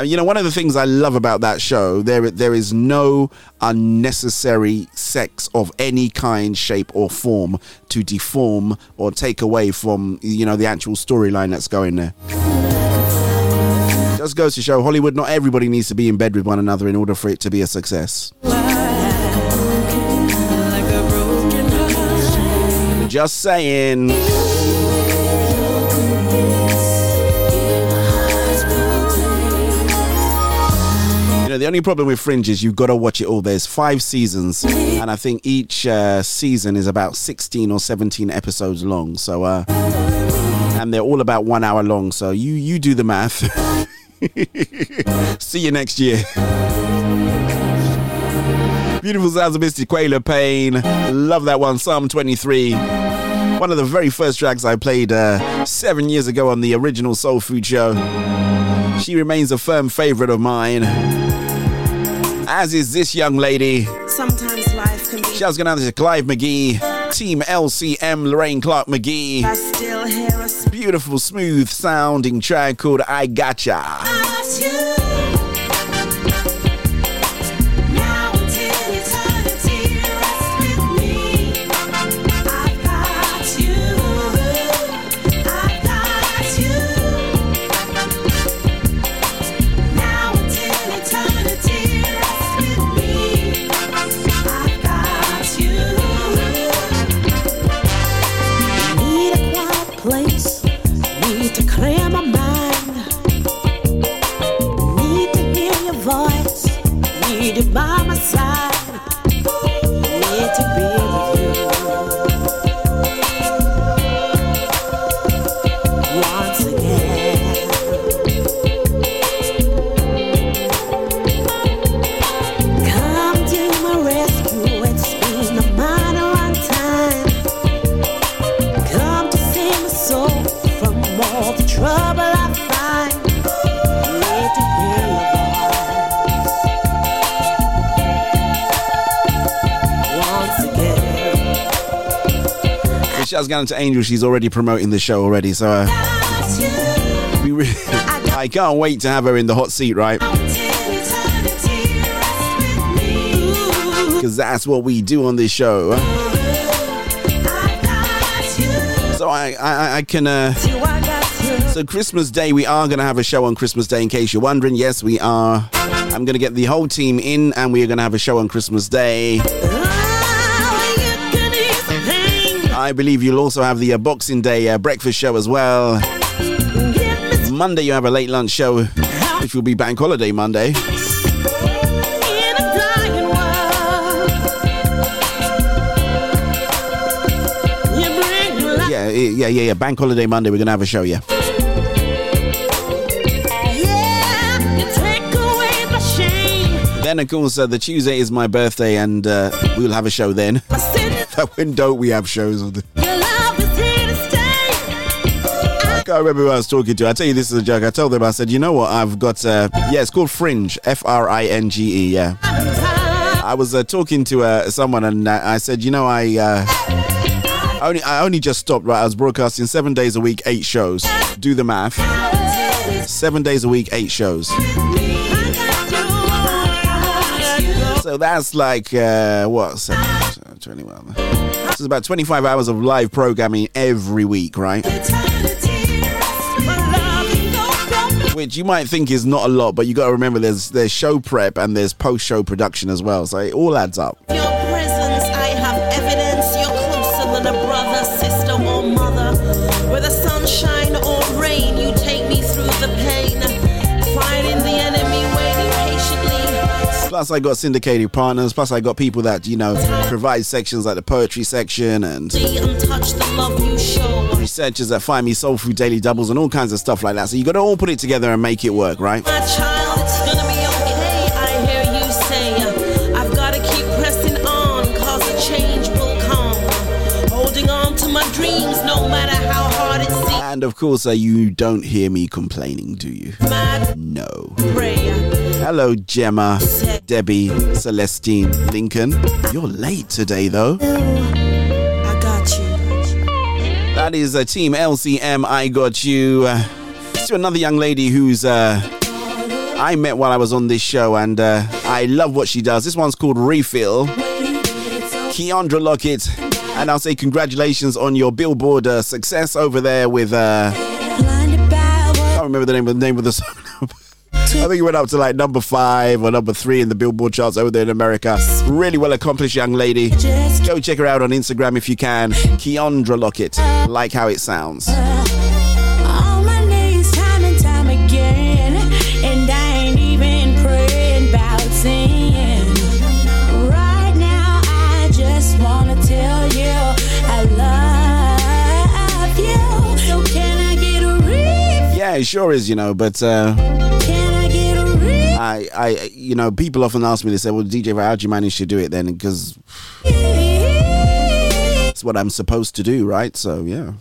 You know, one of the things I love about that show, there there is no unnecessary sex of any kind, shape, or form to deform or take away from you know the actual storyline that's going there. Just goes to show Hollywood. Not everybody needs to be in bed with one another in order for it to be a success. Just saying. Know, the only problem with Fringe is you've got to watch it all. There's five seasons, and I think each uh, season is about 16 or 17 episodes long. So, uh, and they're all about one hour long. So you you do the math. See you next year. Beautiful sounds of Mr. Quayla Payne. Love that one. Psalm 23. One of the very first tracks I played uh, seven years ago on the original Soul Food Show. She remains a firm favorite of mine. As is this young lady. Sometimes life can be. Shouts going out to Clive McGee, Team LCM, Lorraine Clark McGee. I still hear a Beautiful, smooth sounding track called I Gotcha. Got here shouts going to Angel. She's already promoting the show already. So uh, I can't wait to have her in the hot seat, right? Because that's what we do on this show. So I, I, I can. Uh, so Christmas Day, we are going to have a show on Christmas Day. In case you're wondering, yes, we are. I'm going to get the whole team in, and we are going to have a show on Christmas Day. I believe you'll also have the uh, Boxing Day uh, breakfast show as well. Monday, you have a late lunch show, which will be Bank Holiday Monday. Yeah, yeah, yeah, yeah. Bank Holiday Monday, we're going to have a show, yeah. Then, of course, uh, the Tuesday is my birthday, and uh, we'll have a show then. when don't we have shows? On the- I can't remember who I was talking to. I tell you, this is a joke. I told them, I said, you know what? I've got, uh, yeah, it's called Fringe, F R I N G E, yeah. I was uh, talking to uh, someone, and uh, I said, you know, I. Uh, I only, I only just stopped, right? I was broadcasting seven days a week, eight shows. Do the math. Seven days a week, eight shows. So that's like, uh, what? Seven, 21. This is about 25 hours of live programming every week, right? Which you might think is not a lot, but you got to remember there's there's show prep and there's post show production as well. So it all adds up. Plus, I got syndicated partners. Plus, I got people that you know provide sections like the poetry section and and touch the love you show. researchers that find me soul food daily doubles and all kinds of stuff like that. So you got to all put it together and make it work, right? My child, it's gonna be okay. I hear you say, I've gotta keep pressing on, cause a change will come. Holding on to my dreams, no matter how hard it seems. And of course, uh, you don't hear me complaining, do you? Mad No. Hello, Gemma, Debbie, Celestine, Lincoln. You're late today, though. I got you. That is a Team LCM. I got you. Uh, to another young lady who's uh, I met while I was on this show, and uh, I love what she does. This one's called Refill. Keandra Lockett, and I'll say congratulations on your Billboard uh, success over there with. Uh, I can't remember the name of the name of the song. I think you went up to like number five or number three in the Billboard charts over there in America. Really well accomplished young lady. Go check her out on Instagram if you can. Keandra Lockett. Like how it sounds. On my knees time and time again, and I ain't even praying about sin. Right now, I just wanna tell you I love you. So can I get a refill? Yeah, it sure is, you know, but uh I I you know, people often ask me, they say, Well DJ how do you manage to do it then? Because it's what I'm supposed to do, right? So yeah.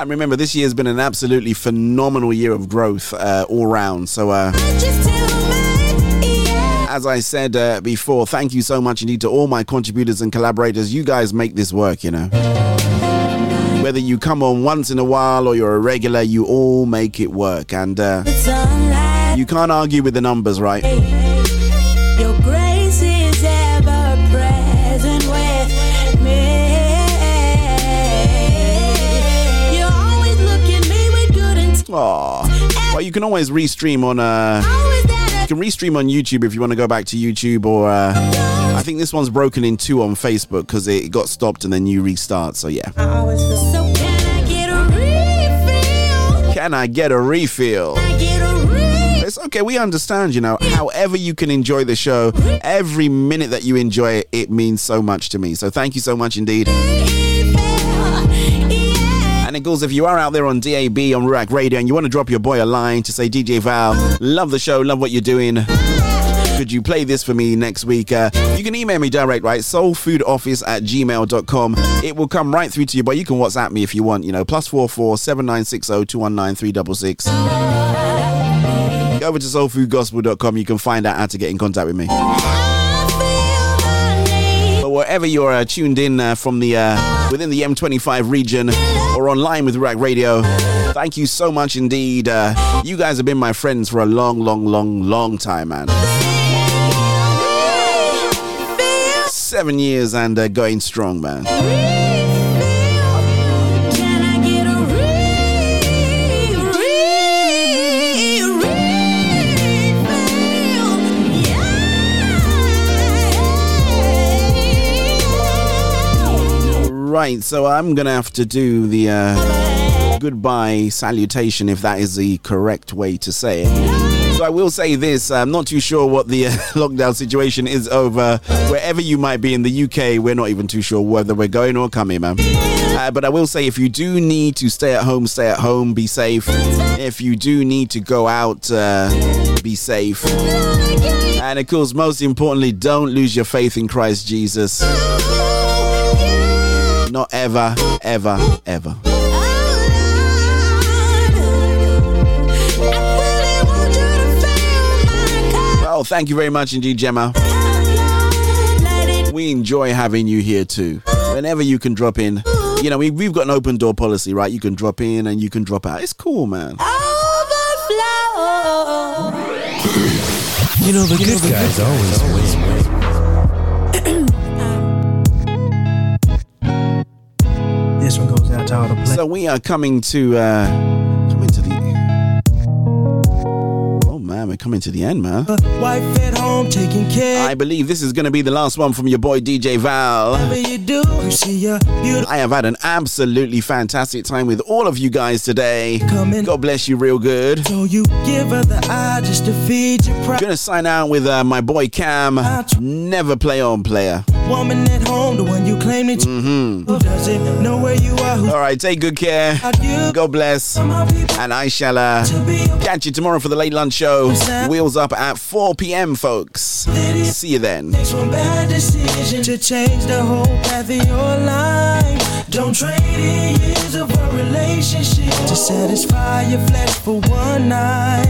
And remember, this year has been an absolutely phenomenal year of growth uh, all round. So, uh, as I said uh, before, thank you so much indeed to all my contributors and collaborators. You guys make this work, you know. Whether you come on once in a while or you're a regular, you all make it work. And uh, you can't argue with the numbers, right? Your grace is ever present with me. You always look at me with good intent. Aw. Well, you can always restream on uh, can restream on YouTube if you want to go back to YouTube, or uh, I think this one's broken in two on Facebook because it got stopped and then you restart. So yeah. Can I get a refill? It's okay, we understand, you know. However, you can enjoy the show, every minute that you enjoy it, it means so much to me. So, thank you so much indeed. And it goes if you are out there on DAB on Ruach Radio and you want to drop your boy a line to say, DJ Val, love the show, love what you're doing. Could you play this for me next week? Uh, you can email me direct, right? Soulfoodoffice at gmail.com. It will come right through to you, but you can WhatsApp me if you want, you know, plus four four seven nine six zero two one nine three double six. Go over to soulfoodgospel.com. You can find out how to get in contact with me. Wherever you're uh, tuned in uh, from the uh, within the M25 region or online with Ruach Radio, thank you so much indeed. Uh, you guys have been my friends for a long, long, long, long time, man. Seven years and uh, going strong, man. Right, so I'm gonna have to do the uh, goodbye salutation if that is the correct way to say it. So I will say this: I'm not too sure what the uh, lockdown situation is over wherever you might be in the UK. We're not even too sure whether we're going or coming, man. Uh, but I will say, if you do need to stay at home, stay at home, be safe. If you do need to go out, uh, be safe. And of course, most importantly, don't lose your faith in Christ Jesus. Not ever, ever, ever. Well, thank you very much indeed, Gemma. We enjoy having you here too. Whenever you can drop in, you know, we, we've got an open door policy, right? You can drop in and you can drop out. It's cool, man. You know, the good guys always win. This one goes out to all the players. So we are coming to uh coming to the Oh man, we're coming to the end, man. Wife at home taking care. I believe this is gonna be the last one from your boy DJ Val. You do, you. I have had an absolutely fantastic time with all of you guys today. God bless you real good. So you give her the eye just to feed your pride. Gonna sign out with uh, my boy Cam. Never play on player. Woman at home, the one you claim that Mm-hmm. who doesn't know where you are. Who All right, take good care. God bless. And I shall uh, catch you tomorrow for the late lunch show. Wheels up at 4 p.m., folks. See you then. Don't trade in years of a relationship to satisfy your flesh for one night.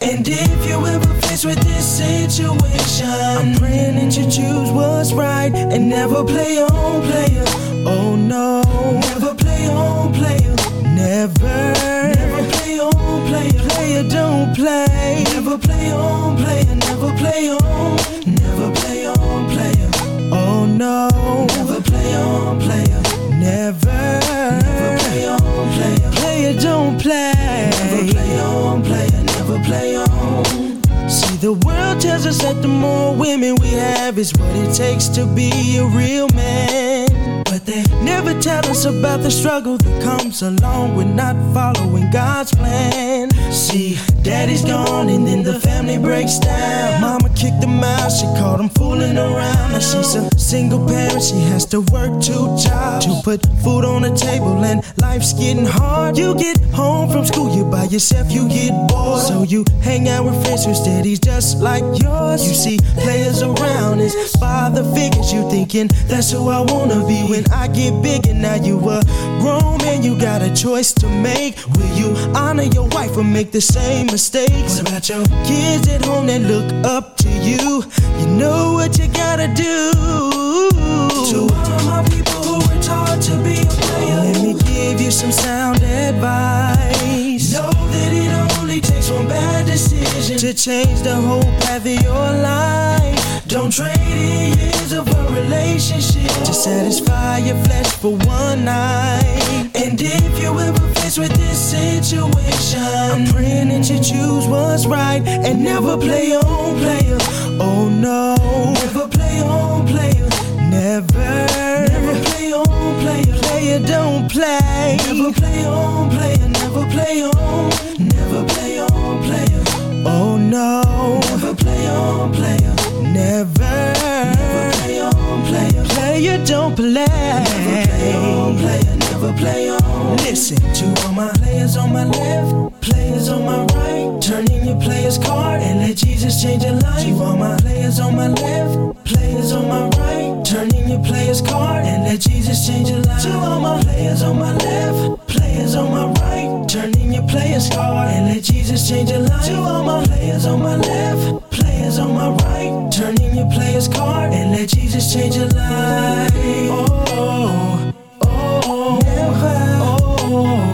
And if you ever faced with this situation, I'm praying that you choose what's right and never play on player. Oh no, never play on player. Never, never play on player. Player don't play. Never play on player. Never play on. Never play on player. Oh no, never play on player. Never, never play on player. Player don't play. Never play on player. Never play on. See, the world tells us that the more women we have is what it takes to be a real man. But they never tell us about the struggle that comes along with not following God's plan. See, daddy's gone and then the family breaks down. Mama kicked him out, she caught him fooling around. Now she's a single parent, she has to work two jobs to put food on the table, and life's getting hard. You get home from school, you by yourself, you get bored. So you hang out with friends whose daddy's just like yours. You see players around as father figures, you thinking that's who I wanna be when I get big. And now you a grown man, you got a choice to make. Will you honor your wife or make the same mistakes? What about your kids at home that look up to you? You know what you gotta do. To all my people who were taught to be a player, let me give you some sound advice. Know that it only takes one bad decision to change the whole path of your life. Don't trade in years of a relationship to satisfy your flesh for one night. And if you ever face faced with this situation. I'm praying that you choose what's right and never play on player. Oh no, never play on player. Never, never play on player. Player don't play. Never play on player. Never play on. Never play. Oh no, never play on player. Never, never play on player. Player don't play. Never play on player. Never play on. Listen to all my players on my left, players on my right. Turn in your player's card and let Jesus change your life. To all my players on my left, players on my right. Turn in your player's card and let Jesus change your life. To all my players on my left, players on my right. Turn in your player's card and let Jesus change your life. To all my players on my left, Players on my right, turn in your player's card and let Jesus change your life. Oh, oh, oh, never. Oh, oh, oh.